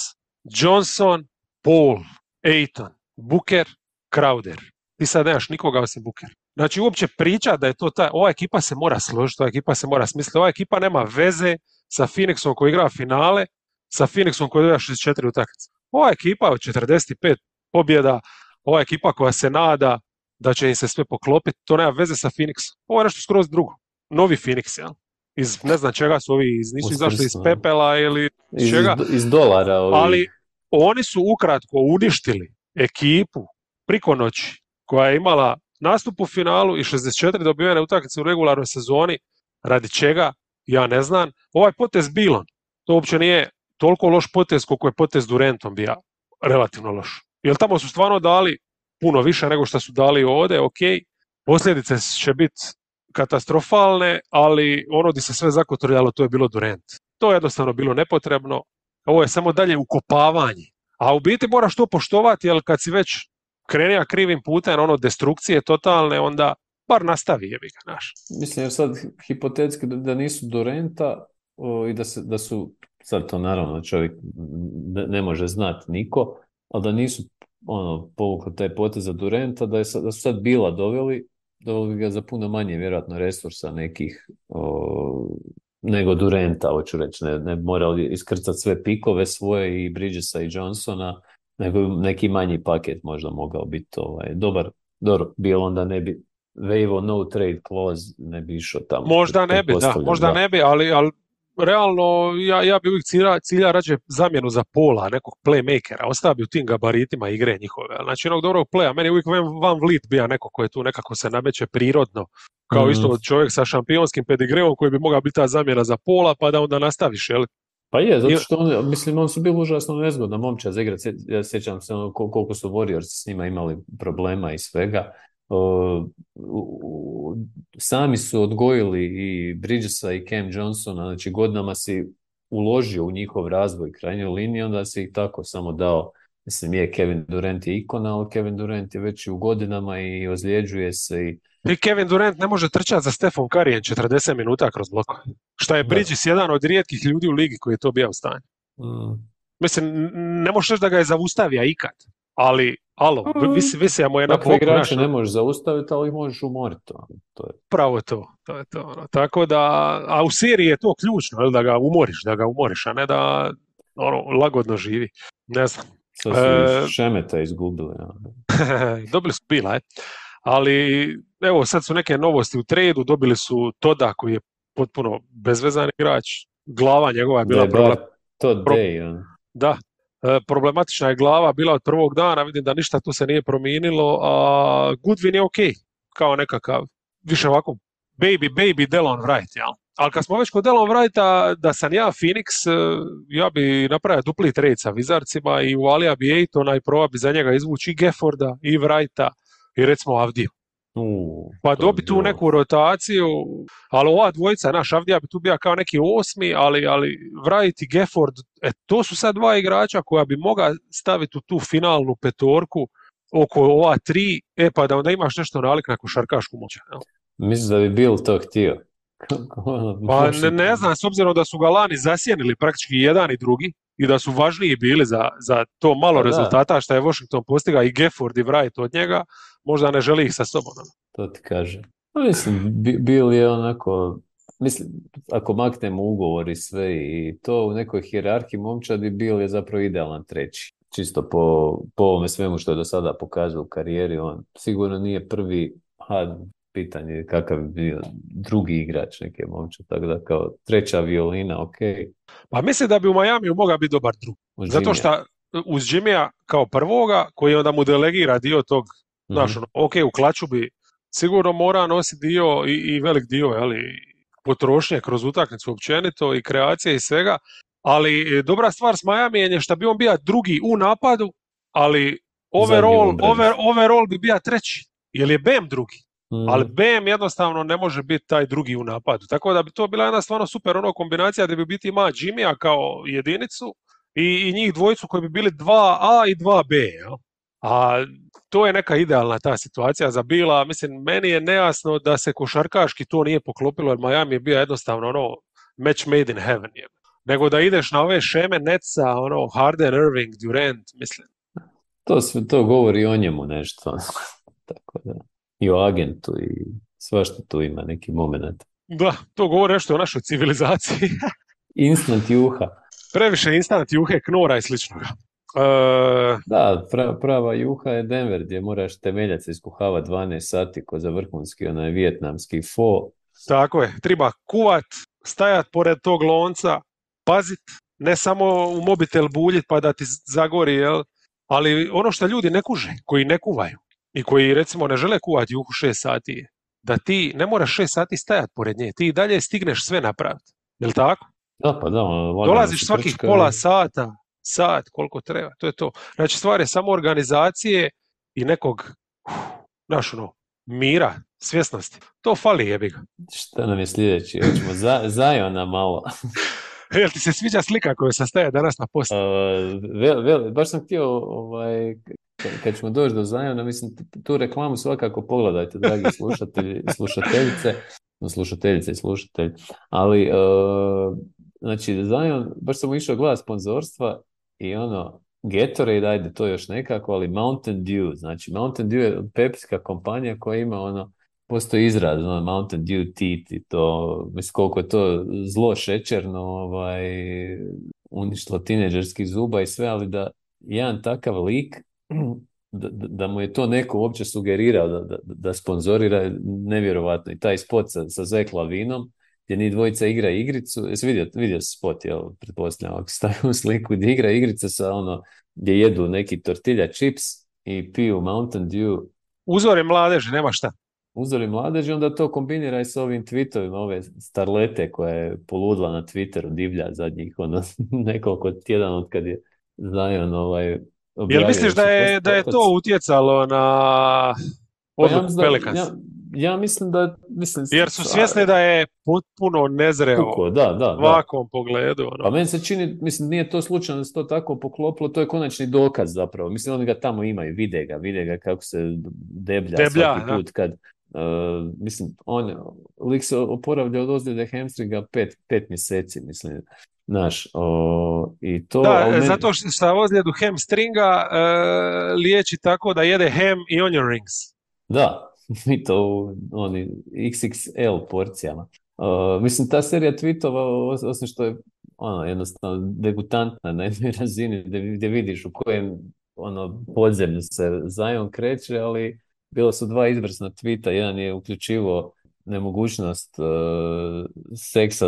Johnson, Paul, Aiton, Booker, Crowder. Ti sad nemaš nikoga osim Booker. Znači uopće priča da je to ta, ova ekipa se mora složiti, ova ekipa se mora smisliti, ova ekipa nema veze sa Phoenixom koji igra finale, sa Phoenixom koji igra 64 utakmice. Ova ekipa od 45 pobjeda, ova ekipa koja se nada da će im se sve poklopiti, to nema veze sa Phoenixom. Ovo je nešto skroz drugo. Novi Phoenix, jel? iz ne znam čega su ovi, iz, nisu izašli iz pepela ili iz, čega. Iz dolara. Ovi. Ali oni su ukratko uništili ekipu priko noći koja je imala nastup u finalu i 64 dobivene utakmice u regularnoj sezoni, radi čega, ja ne znam. Ovaj potez Bilon, to uopće nije toliko loš potez koliko je potez Durentom bio relativno loš. Jer tamo su stvarno dali puno više nego što su dali ovdje, ok, posljedice će biti katastrofalne, ali ono di se sve zakotrljalo, to je bilo Durent. To je jednostavno bilo nepotrebno. Ovo je samo dalje ukopavanje. A u biti moraš to poštovati, jer kad si već krenija krivim putem, ono destrukcije totalne, onda bar nastavi je ga, naš. Mislim, jer sad hipotetski da nisu Durenta i da, se, da su, sad to naravno čovjek ne može znati niko, ali da nisu ono, povukli taj potez za Durenta, da, je, da su sad bila doveli, doveli ga za puno manje vjerojatno resursa nekih nego Durenta, hoću reći, ne, ne morali iskrcati sve pikove svoje i Bridgesa i Johnsona, nego neki manji paket možda mogao biti ovaj, dobar, dobro, bilo onda ne bi Waivo no trade clause ne bi išao tamo. Možda ne bi, da, možda ne bi, ali, ali realno ja, ja bi uvijek cilja, cilja rađe zamjenu za pola, nekog playmakera, ostao bi u tim gabaritima igre njihove. Znači onog dobrog playa, meni uvijek Van Vliet bija neko koji tu nekako se nameće prirodno, kao mm. isto čovjek sa šampionskim pedigreom koji bi mogao biti ta zamjena za pola, pa da onda nastaviš, jel? Pa je, zato što on, mislim, on su bili užasno nezgodna momča za igrat. Ja sjećam se ono, koliko su Warriors s njima imali problema i svega sami su odgojili i Bridgesa i Cam Johnsona, znači godinama si uložio u njihov razvoj krajnjoj liniji, onda si ih tako samo dao, mislim je Kevin Durant je ikona, ali Kevin Durant je već u godinama i ozljeđuje se i i Kevin Durant ne može trčati za Stefan Karijem 40 minuta kroz blok. Šta je Bridges jedan od rijetkih ljudi u ligi koji je to bio u stanju. Mm. Mislim, ne možeš reći da ga je zaustavio ikad, ali Alo, mm. visi, visi mu je na poku igrače ne možeš zaustaviti, ali možeš umoriti. To je. Pravo to, to je to. Ono. Tako da, a u seriji je to ključno, da ga umoriš, da ga umoriš, a ne da ono, lagodno živi. Ne znam. Sad su e, šemeta izgubili. dobili su bila, je. Ali, evo, sad su neke novosti u tradu, dobili su Toda koji je potpuno bezvezan igrač. Glava njegova je bila problem. To day. Da, E, problematična je glava bila od prvog dana, vidim da ništa tu se nije promijenilo, a Goodwin je ok, kao nekakav, više ovako, baby, baby Delon Wright, jel? Ali kad smo već kod Delon Wrighta, da sam ja Phoenix, e, ja bi napravio dupli trade sa Vizarcima i uvalija bi Ejtona i probao bi za njega izvući i Gefforda i Wrighta i recimo Avdiju pa dobi tu neku rotaciju, ali ova dvojica, naš Avdija bi tu bio kao neki osmi, ali, ali Wright i Gefford, e, to su sad dva igrača koja bi mogla staviti u tu finalnu petorku oko ova tri, e pa da onda imaš nešto nalik na košarkašku moć. Mislim da bi Bill to htio. Pa ne, ne znam, s obzirom da su ga lani zasjenili praktički jedan i drugi i da su važniji bili za, za to malo pa rezultata što je Washington postigao i Gefford i Wright od njega, možda ne želi ih sa sobom. Ono. To ti kaže. Pa mislim, Bill je onako, mislim, ako maknemo ugovor i sve i to u nekoj hjerarhiji momčadi, Bill je zapravo idealan treći. Čisto po, po ovome svemu što je do sada pokazao u karijeri, on sigurno nije prvi, a pitanje kakav bi bio drugi igrač neke momče, tako da kao treća violina, ok. Pa mislim da bi u Miami mogao biti dobar drug. Zato što uz Jimmya kao prvoga, koji onda mu delegira dio tog Znaš, mm ok, u klaču bi sigurno mora nositi dio i, i velik dio ali potrošnje kroz utakmicu općenito i kreacije i svega, ali dobra stvar s Miami je što bi on bio drugi u napadu, ali overall, over, overall bi bio treći, jer je Bem drugi. Mm. Ali Bem jednostavno ne može biti taj drugi u napadu. Tako da bi to bila jedna stvarno super ono kombinacija da bi biti ima Jimmya kao jedinicu i, i njih dvojicu koji bi bili 2A i 2B. Jel? A to je neka idealna ta situacija za Bila. Mislim, meni je nejasno da se košarkaški to nije poklopilo, jer Miami je bio jednostavno ono match made in heaven. Je. Nego da ideš na ove šeme Netsa, ono Harden, Irving, Durant, mislim. To, sve, to govori o njemu nešto. Tako da. I o agentu i svašta tu ima neki moment. Da, to govori nešto o našoj civilizaciji. instant juha. Previše instant juhe, knora i sličnoga. Uh, da, prava juha je Denver gdje moraš temeljac iskuhavati 12 sati ko za vrhunski onaj vijetnamski fo. Tako je, treba kuvat, stajat pored tog lonca, pazit, ne samo u mobitel buljit pa da ti zagori, jel? ali ono što ljudi ne kuže, koji ne kuvaju i koji recimo ne žele kuvati juhu šest sati, da ti ne moraš šest sati stajat pored nje, ti i dalje stigneš sve napraviti. Jel tako? Da, pa da. Dolaziš svakih pola sata, sat, koliko treba, to je to. Znači stvar je samo organizacije i nekog, znaš ono, mira, svjesnosti. To fali jebi ga. Šta nam je sljedeći? Hoćemo za, Zajona malo. Jel ti se sviđa slika koju sam staje danas na postu? Uh, baš sam htio, ovaj, kad ćemo doći do Zajona, mislim, tu reklamu svakako pogledajte, dragi slušatelji, slušateljice, slušateljice i slušatelji. Ali, uh, znači, Zion, baš sam išao gledati sponzorstva i ono, Gatorade, ajde to još nekako, ali Mountain Dew, znači Mountain Dew je pepska kompanija koja ima ono, postoji izraz, ono, Mountain Dew teeth i to, mislim koliko je to zlo šećerno, ovaj, uništilo tineđerskih zuba i sve, ali da jedan takav lik, da, da mu je to neko uopće sugerirao da, da, da sponzorira, nevjerovatno. I taj spot sa, sa Zekla vinom, gdje ni dvojica igra igricu, jesi vidio, vidio spot, jel, pretpostavljam, ako stavim sliku, gdje igra igrica sa ono, gdje jedu neki tortilja chips i piju Mountain Dew. Uzore mladeži, nema šta. Uzori mladeži, onda to kombinira i s ovim tweetovima, ove starlete koja je poludla na Twitteru, divlja zadnjih ono, nekoliko tjedan od kad je Zion ovaj, Jel misliš da je, da je to utjecalo na odluku pa ja, ja mislim da... Mislim, Jer su svjesni da je potpuno nezreo da, da, ovakvom pogledu. Ono. Pa meni se čini, mislim, nije to slučajno da se to tako poklopilo, to je konačni dokaz zapravo. Mislim, oni ga tamo imaju, vide ga, vide ga kako se deblja, deblja svaki put kad... Uh, mislim, on, lik se oporavlja od ozljede hamstringa pet, pet mjeseci, mislim. Znaš, o, i to... Da, meni... zato što sa ozljedu hamstringa uh, liječi tako da jede ham i onion rings. Da, i to u oni XXL porcijama. Uh, mislim, ta serija tweetova, osim što je ono, jednostavno degutantna na jednoj razini gdje, vidiš u kojem ono, podzemlju se Zion kreće, ali bilo su dva izvrsna tvita. Jedan je uključivo nemogućnost uh, seksa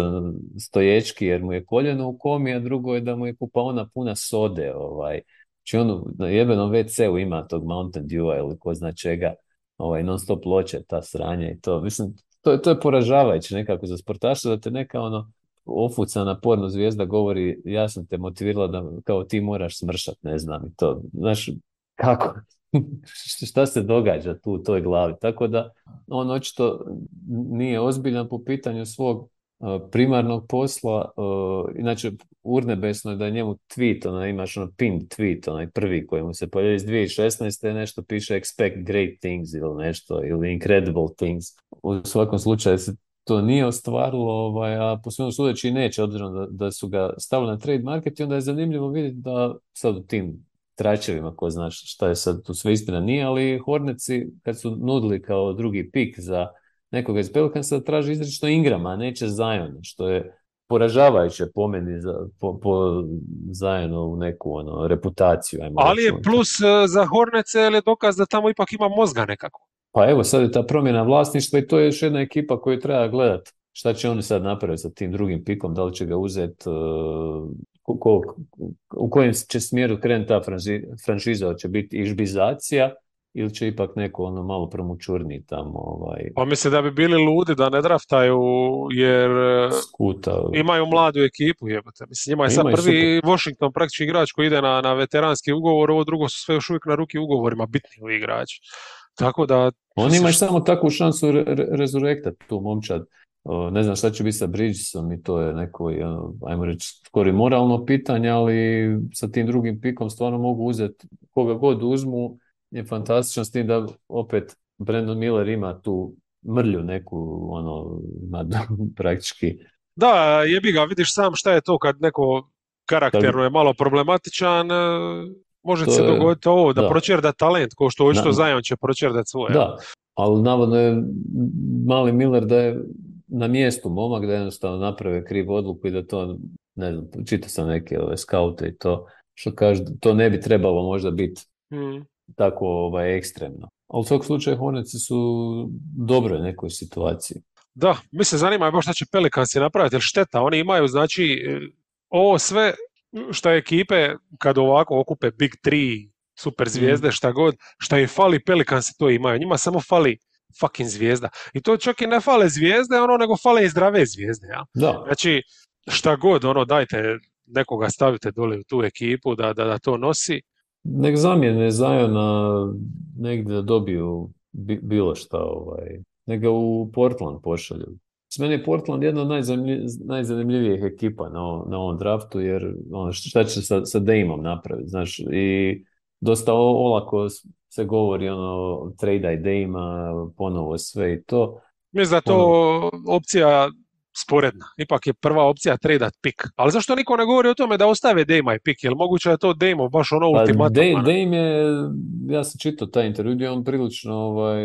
stoječki jer mu je koljeno u komi, a drugo je da mu je kupaona puna sode. Ovaj. Znači on na jebenom WC-u ima tog Mountain Dew ili ko zna čega ovaj, non stop loće, ta sranja i to. Mislim, to, to je poražavajuće nekako za sportaša da te neka ono ofucana porno zvijezda govori ja sam te motivirala da kao ti moraš smršat, ne znam i to. Znaš, kako? Šta se događa tu u toj glavi. Tako da on očito nije ozbiljan po pitanju svog primarnog posla, inače urnebesno je da je njemu tweet, onaj imaš ono pin tweet, onaj prvi koji mu se pojavio iz 2016. nešto piše expect great things ili nešto, ili incredible things. U svakom slučaju se to nije ostvarilo, ovaj, a po svemu sudeći neće, obzirom da, da su ga stavili na trade market i onda je zanimljivo vidjeti da sad u tim tračevima, ko zna šta je sad tu sve istina nije, ali Horneci kad su nudili kao drugi pik za nekoga iz Pelicansa traži izrično Ingrama, a neće Zion, što je poražavajuće po meni za, po, po u neku ono, reputaciju. Ajmo Ali je plus e, za Hornece je dokaz da tamo ipak ima mozga nekako. Pa evo sad je ta promjena vlasništva i to je još jedna ekipa koju treba gledati. Šta će oni sad napraviti sa tim drugim pikom, da li će ga uzeti, uh, u kojem će smjeru krenuti ta franšiza, će biti išbizacija ili će ipak neko ono malo promučurni tamo ovaj... Pa mislim da bi bili ludi da ne draftaju jer e, Skuta. imaju mladu ekipu jebote. Mislim ima je sad prvi super. Washington praktički igrač koji ide na, na veteranski ugovor, ovo drugo su sve još uvijek na ruki ugovorima bitni ovi igrači. Tako da... On ima samo takvu šansu re, rezurektat tu momčad. Ne znam šta će biti sa Bridgesom i to je neko, ono, ajmo reći, skoro moralno pitanje, ali sa tim drugim pikom stvarno mogu uzeti koga god uzmu je fantastično s tim da opet Brandon Miller ima tu mrlju neku, ono, ima praktički. Da, jebi ga, vidiš sam šta je to kad neko karakterno je malo problematičan, e, može se dogoditi ovo, da, da. pročerda talent, ko što očito Zion će pročerdati svoje. Da, ali navodno je mali Miller da je na mjestu momak, da jednostavno naprave krivu odluku i da to, ne znam, čitao sam neke ove skaute i to, što kaže, to ne bi trebalo možda biti hmm tako ovaj, ekstremno. Ali u svakom slučaju Horneci su dobroj nekoj situaciji. Da, mislim, zanima je baš šta će Pelikansi napraviti, jer šteta, oni imaju, znači, e, ovo sve što ekipe kad ovako okupe Big 3, super zvijezde, Mm. šta god, šta im fali, Pelikansi to imaju, njima samo fali fucking zvijezda. I to čak i ne fale zvijezde, ono, nego fale i zdrave zvijezde, ja. Da, Znači, šta god, ono, dajte nekoga stavite dole u tu ekipu da, da, da to nosi. nek zamijene Zajona negdje da dobiju bi- bilo šta, ovaj. Nek ga u Portland pošalju. S meni je Portland jedna od najzanimlji- najzanimljivijih ekipa na, ovom- na ovom draftu, jer ono, šta će sa, sa Dameom napraviti, znaš, i dosta olako se govori, ono, tradaj Dame-a, ponovo sve i to. Mislim da je to opcija sporedna. Ipak je prva opcija tradat pik. Ali zašto niko ne govori o tome da ostave Dame i pik? Jel moguće da je to Dame baš ono Pa ultimatum? Ono? Dame je, ja sam čitao taj intervju gdje je on prilično ovaj,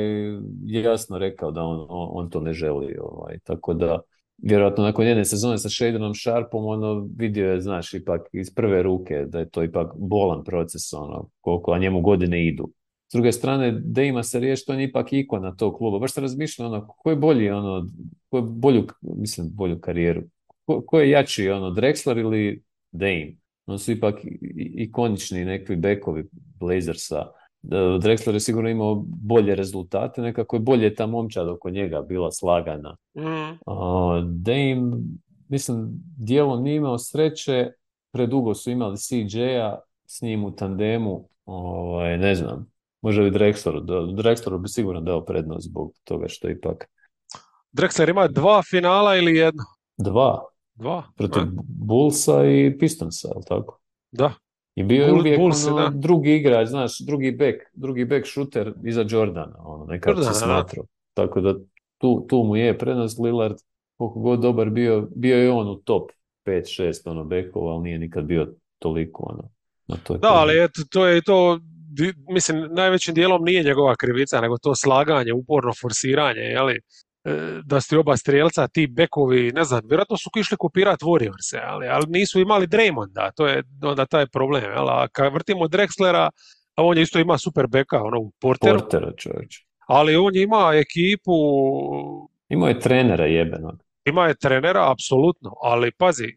jasno rekao da on, on, on to ne želi. Ovaj, tako da, vjerojatno nakon jedne sezone sa Shadenom Sharpom, ono, vidio je, znaš, ipak iz prve ruke da je to ipak bolan proces, ono, koliko, a njemu godine idu. Druge strane, Dejma se riješiti, on je ipak ikona tog kluba. Baš se razmišlja, ono, ko je bolji, ono, ko je bolju, mislim, bolju karijeru? Ko, ko je jači, ono, Drexler ili Dame? On su ipak ikonični nekakvi bekovi Blazersa. E, Drexler je sigurno imao bolje rezultate, nekako je bolje ta momčad oko njega bila slagana. Mm. Dame, mislim, dijelom nije imao sreće, predugo su imali CJ-a s njim u tandemu, ovaj, ne znam, možda bi Drexleru, da- Drexleru bi sigurno dao prednost zbog toga što ipak Drexler ima dva finala ili jedno? dva Dva. protiv? Bullsa i Pistonsa, je li tako? Da. I bio je uvijek Bulls, ono, drugi igrač, znaš, drugi bek, drugi bek šuter iza Jordana, ono, nekako se smatrao. Tako da tu, tu mu je prednost Lillard, koliko god dobar bio, bio je on u top 5-6 ono bekova, ali nije nikad bio toliko ono, na toj Da, ali eto, to je to, mislim, najvećim dijelom nije njegova krivica, nego to slaganje, uporno forsiranje, jeli? E, Da su ti oba strijelca, ti bekovi, ne znam, vjerojatno su išli kopirati Warriorse, ali, ali nisu imali Draymonda, to je onda taj problem, jel? A kad vrtimo Drexlera, a on je isto ima super beka, ono, u Porteru, Portera ali on ima ekipu, Imao je trenera jebenog. ima je trenera, apsolutno, ali pazi,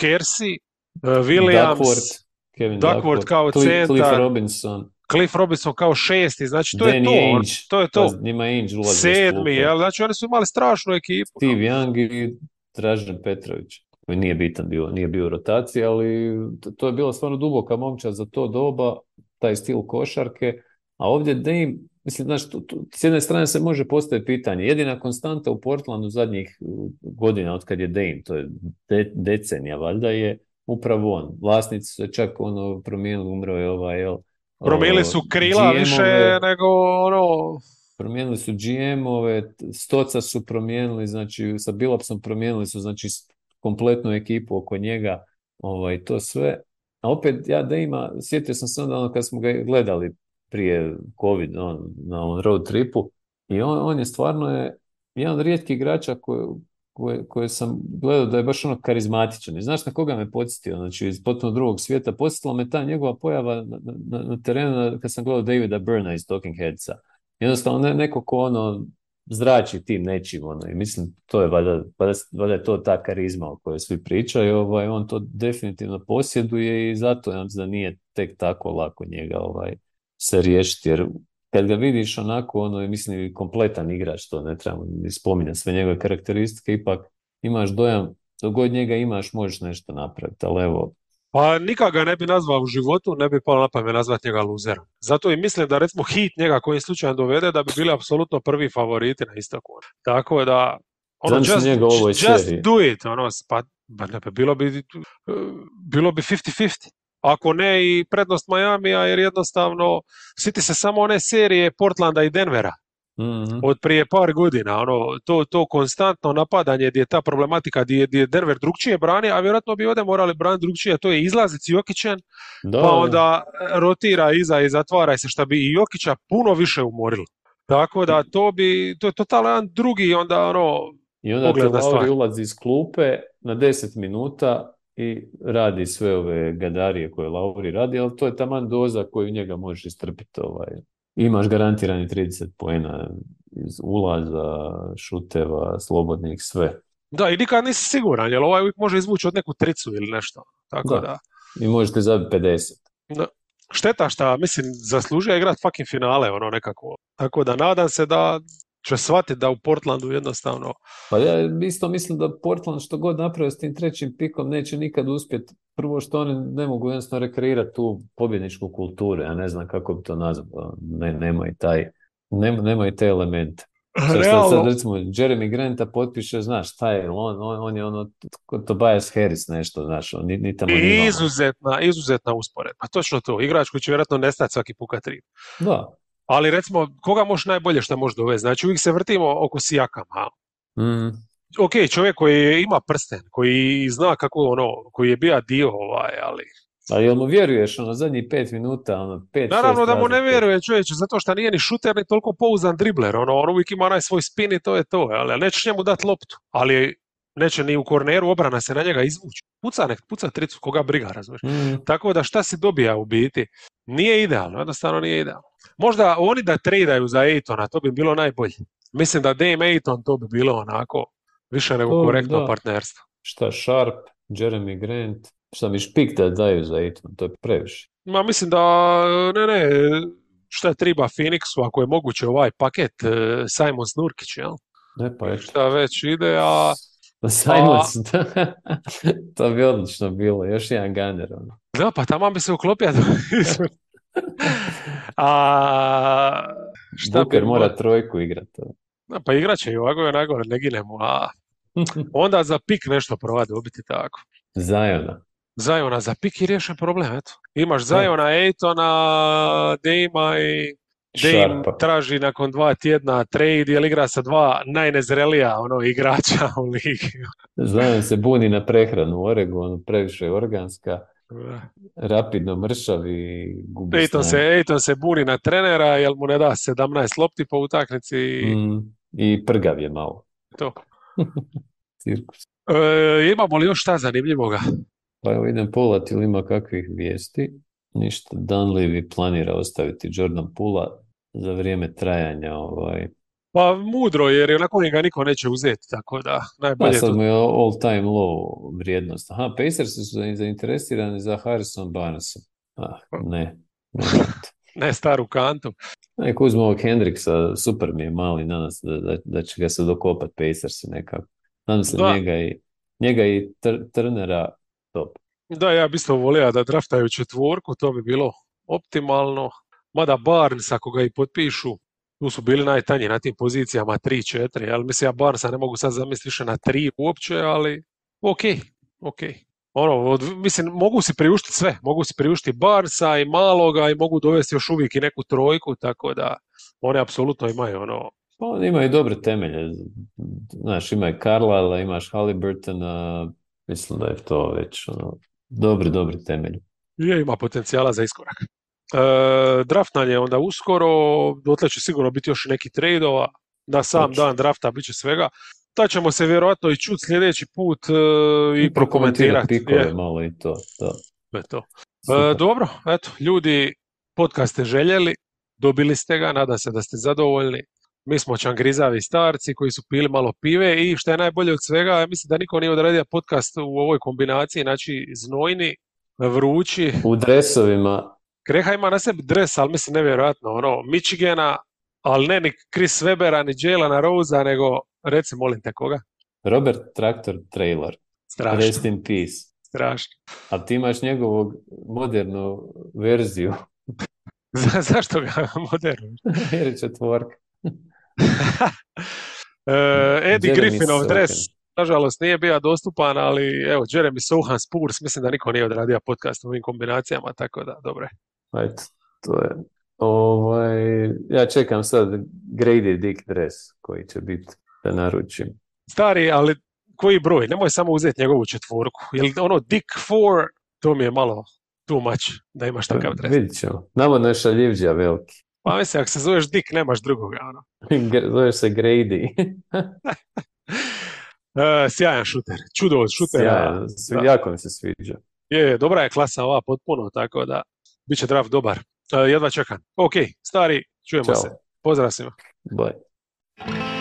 Kersey, e, Williams, Duckworth, Kevin Duckworth kao Cliff, Cliff centar, Robinson, Cliff Robinson kao šesti, znači to je Danny to, Ainge, to je to. pa njima iz Sedmi, jel? Znači oni su imali strašnu ekipu. Steve Young i Dražen Petrović, nije bitan bio, nije bio u rotaciji, ali to, je bila stvarno duboka momčad za to doba, taj stil košarke, a ovdje Dame, mislim, znaš, tu, tu, s jedne strane se može postaviti pitanje, jedina konstanta u Portlandu zadnjih uh, godina od kad je Dame, to je de- decenija valjda, je upravo on. Vlasnici su se čak ono promijenili, umro je ovaj, jel, Promijenili su krila više nego ono... Promijenili su GM-ove, Stoca su promijenili, znači sa Billupsom promijenili su znači kompletnu ekipu oko njega, ovaj, to sve. A opet ja da ima, sjetio sam se onda ono kad smo ga gledali prije COVID on, na ovom road tripu i on, on je stvarno je jedan od rijetkih igrača koje, koje, koje sam gledao da je baš ono karizmatičan. I znaš na koga me podsjetio? Znači iz potpuno drugog svijeta. Podsjetila me ta njegova pojava na, na, na terenu kad sam gledao Davida Burna iz Talking Headsa. Jednostavno ne, neko ko ono zrači tim nečim ono, i mislim to je valjda, valjda, valjda je to ta karizma o kojoj svi pričaju, ovaj, on to definitivno posjeduje i zato ja mislim da nije tek tako lako njega ovaj, se riješiti, jer kad ga vidiš onako, ono je mislim kompletan igrač, to ne trebamo ni spominjati sve njegove karakteristike, ipak imaš dojam, dok god njega imaš možeš nešto napraviti, ali evo, Pa nikad ga ne bi nazvao u životu, ne bi palo na pamet nazvati njega luzerom. Zato i mislim da recimo hit njega koji slučajno dovede da bi bili apsolutno prvi favoriti na istoku. Tako da, ono, Zamisli just, njega ovoj just do it, ono, pa, pa ne, bilo bi, bilo bi 50-50. Ako ne i prednost Majamija, jer jednostavno, sjeti se samo one serije Portlanda i Denvera mhm, od prije par godina, ono, to, to konstantno napadanje gdje je ta problematika, gdje, je- gdje je Denver drugčije brani, a vjerojatno bi ovdje morali braniti drugčije, a to je izlazit s Jokićem, da, pa da. onda rotira iza i zatvara se, što bi i Jokića puno više umorilo. Tako da to bi, to je totalno jedan drugi onda ono, I onda te Lauri ulazi iz klupe na 10 minuta i radi sve ove gadarije koje Lauri radi, ali to je taman doza koju njega možeš istrpiti. Ovaj. Imaš garantirani 30 poena iz ulaza, šuteva, slobodnih, sve. Da, i nikad nisi siguran, jer ovaj uvijek može izvući od neku tricu ili nešto. Tako Da. da. I možete zabiti 50. da. Šteta šta, mislim, zaslužuje igrat fucking finale, ono nekako. Tako da nadam se da će shvatiti da u Portlandu jednostavno Pa ja isto mislim da Portland što god napravi s tim trećim pikom neće nikad uspjeti. Prvo što oni ne mogu jednostavno rekreirati tu pobjedničku kulturu, ja ne znam kako bi to nazvao, ne, nemaju taj, nema, nemaju te elemente. Realno, sad recimo Jeremy Granta potpiše, znaš, šta je, on, on, on je ono Tobias Harris nešto, znaš, on, ni, ni tamo ni i izuzetna, izuzetna usporedba. Točno to. Igrač koji će vjerojatno nestati svaki puka tri. Da. Ali recimo, koga možeš najbolje što može dovesti? Znači, uvijek se vrtimo oko Sijakama. Mm, Ok, čovjek koji ima prsten, koji zna kako ono, koji je bio dio ovaj, ali... ali jel mu vjeruješ, ono, zadnjih pet minuta, ono, pet, Naravno šest da mu ne vjeruje čovječe, zato što nije ni šuter, ni toliko pouzdan dribler, ono, on uvijek ima onaj svoj spin i to je to, ali nećeš njemu dati loptu, ali neće ni u korneru obrana se na njega izvući. Puca nek puca tricu, koga briga, razumiješ? Mm, Tako da šta se dobija u biti? Nije idealno, jednostavno nije idealno. Možda oni da tradaju za Ejtona, to bi bilo najbolje. Mislim da Dame Ejton to bi bilo onako više nego To, korektno da. partnerstvo. šta, Sharp, Jeremy Grant, šta mi špik da daju za Aiton, to je previše. Ma mislim da, ne, ne, šta je triba Phoenixu, ako je moguće ovaj paket, eh, Simon Snurkić, jel? Ne, pa eto. Šta već ide, a Simons, to bi odlično bilo, još jedan gunner. Ono. da, pa tamo bi se uklopio. a šta bi Booker mora mo- trojku igrati. Da, pa igraće i ovako i onako, ne ginemo, a onda za pik nešto prova dobiti tako. Zajona. Zajona za pik i riješen problem, eto. Imaš Zajona, Ejtona, Dejma i Dame traži nakon dva tjedna trade jer igra sa dva najnezrelija ono, igrača u ligi. Zajon se buni na prehranu u Oregonu, previše organska, rapidno mršav i gubi Ejton se. Ejton se buni na trenera jer mu ne da 17 lopti po utakmici i Mm, I prgav je malo. to. Cirkus. E, imamo li još šta zanimljivoga? Pa evo idem pogledati ili ima kakvih vijesti. Ništa, Dunleavy planira ostaviti Jordan Pula za vrijeme trajanja ovaj, Pa mudro jer onako ga niko neće uzeti, tako da Pa najbolje je sad to. mu je all time low vrijednost. Aha, Pacersi su zainteresirani za Harrison Barnesa. Ah, ne. ne. Ne staru kantu. Nek uzmu ovog Hendricksa, super mi je mali, nadam se da, da, da će ga se dokopat Pacersi nekako. Nadam se Da. njega i, njega i Tr- Turnera top. Da, ja bi isto volio da draftaju četvorku, to bi bilo optimalno. Mada Barnes, ako ga i potpišu, tu su bili najtanji na tim pozicijama 3-4, ali mislim ja Barnesa ne mogu sad zamisliti više na 3 uopće, ali ok, ok. Ono, od, mislim, mogu si priuštiti sve, mogu si priuštiti Barnesa i maloga i mogu dovesti još uvijek i neku trojku, tako da one apsolutno imaju ono, Pa on ima i dobre temelje. Znaš, ima i Carlisle, imaš Halliburtona, mislim da je to već ono, dobri, dobri temelj. je, ima potencijala za iskorak. E, draft nam je onda uskoro, dotle će sigurno biti još neki trejdova, na sam Točno. dan drafta bit će svega. Ta ćemo se vjerojatno i čuti sljedeći put e, i prokomentirati prokomentirati. pikove malo i to. to. to je to. E, dobro, eto, ljudi, podcast ste željeli, dobili ste ga, nadam se da ste zadovoljni. Mi smo čangrizavi starci koji su pili malo pive i što je najbolje od svega, ja mislim da niko nije odradio podcast u ovoj kombinaciji, znači znojni, vrući, U dresovima Kreha ima na sebi dres, ali mislim nevjerojatno, ono, Michigana, ali ne ni Chris Webera, ni Jalena Rosea, nego, reci, molim te, koga? Robert Traktor Trailer. Strašno, Rest in peace. strašno. A ti imaš njegovog modernu verziju. Za- zašto ga moderno? Jer je četvorka. E, Eddie Griffinov dres, nažalost, nije bio dostupan, ali evo, Jeremy Sohan Spurs, mislim da niko nije odradio podcast u ovim kombinacijama, tako da, dobro je. Eto, to je. Ovaj, ja čekam sad Grady Dick dres koji će biti da naručim. Stari, ali koji broj? Nemoj samo uzeti njegovu četvorku. Jer ono Dick 4, to mi je malo too much da imaš takav dres. Vidit ćemo. Navodno je šaljivđija veliki. Pa mislim, ako se zoveš Dick, nemaš drugoga, ono. Gr- Zove se Grady. E, sjajan šuter, čudo od šutera. Sjajan, Da. jako mi se sviđa. Je, dobra je klasa ova potpuno, tako da bit će draft dobar. E, jedva čekam. Ok, stari, čujemo Ćao. se. Pozdrav svima. Bye.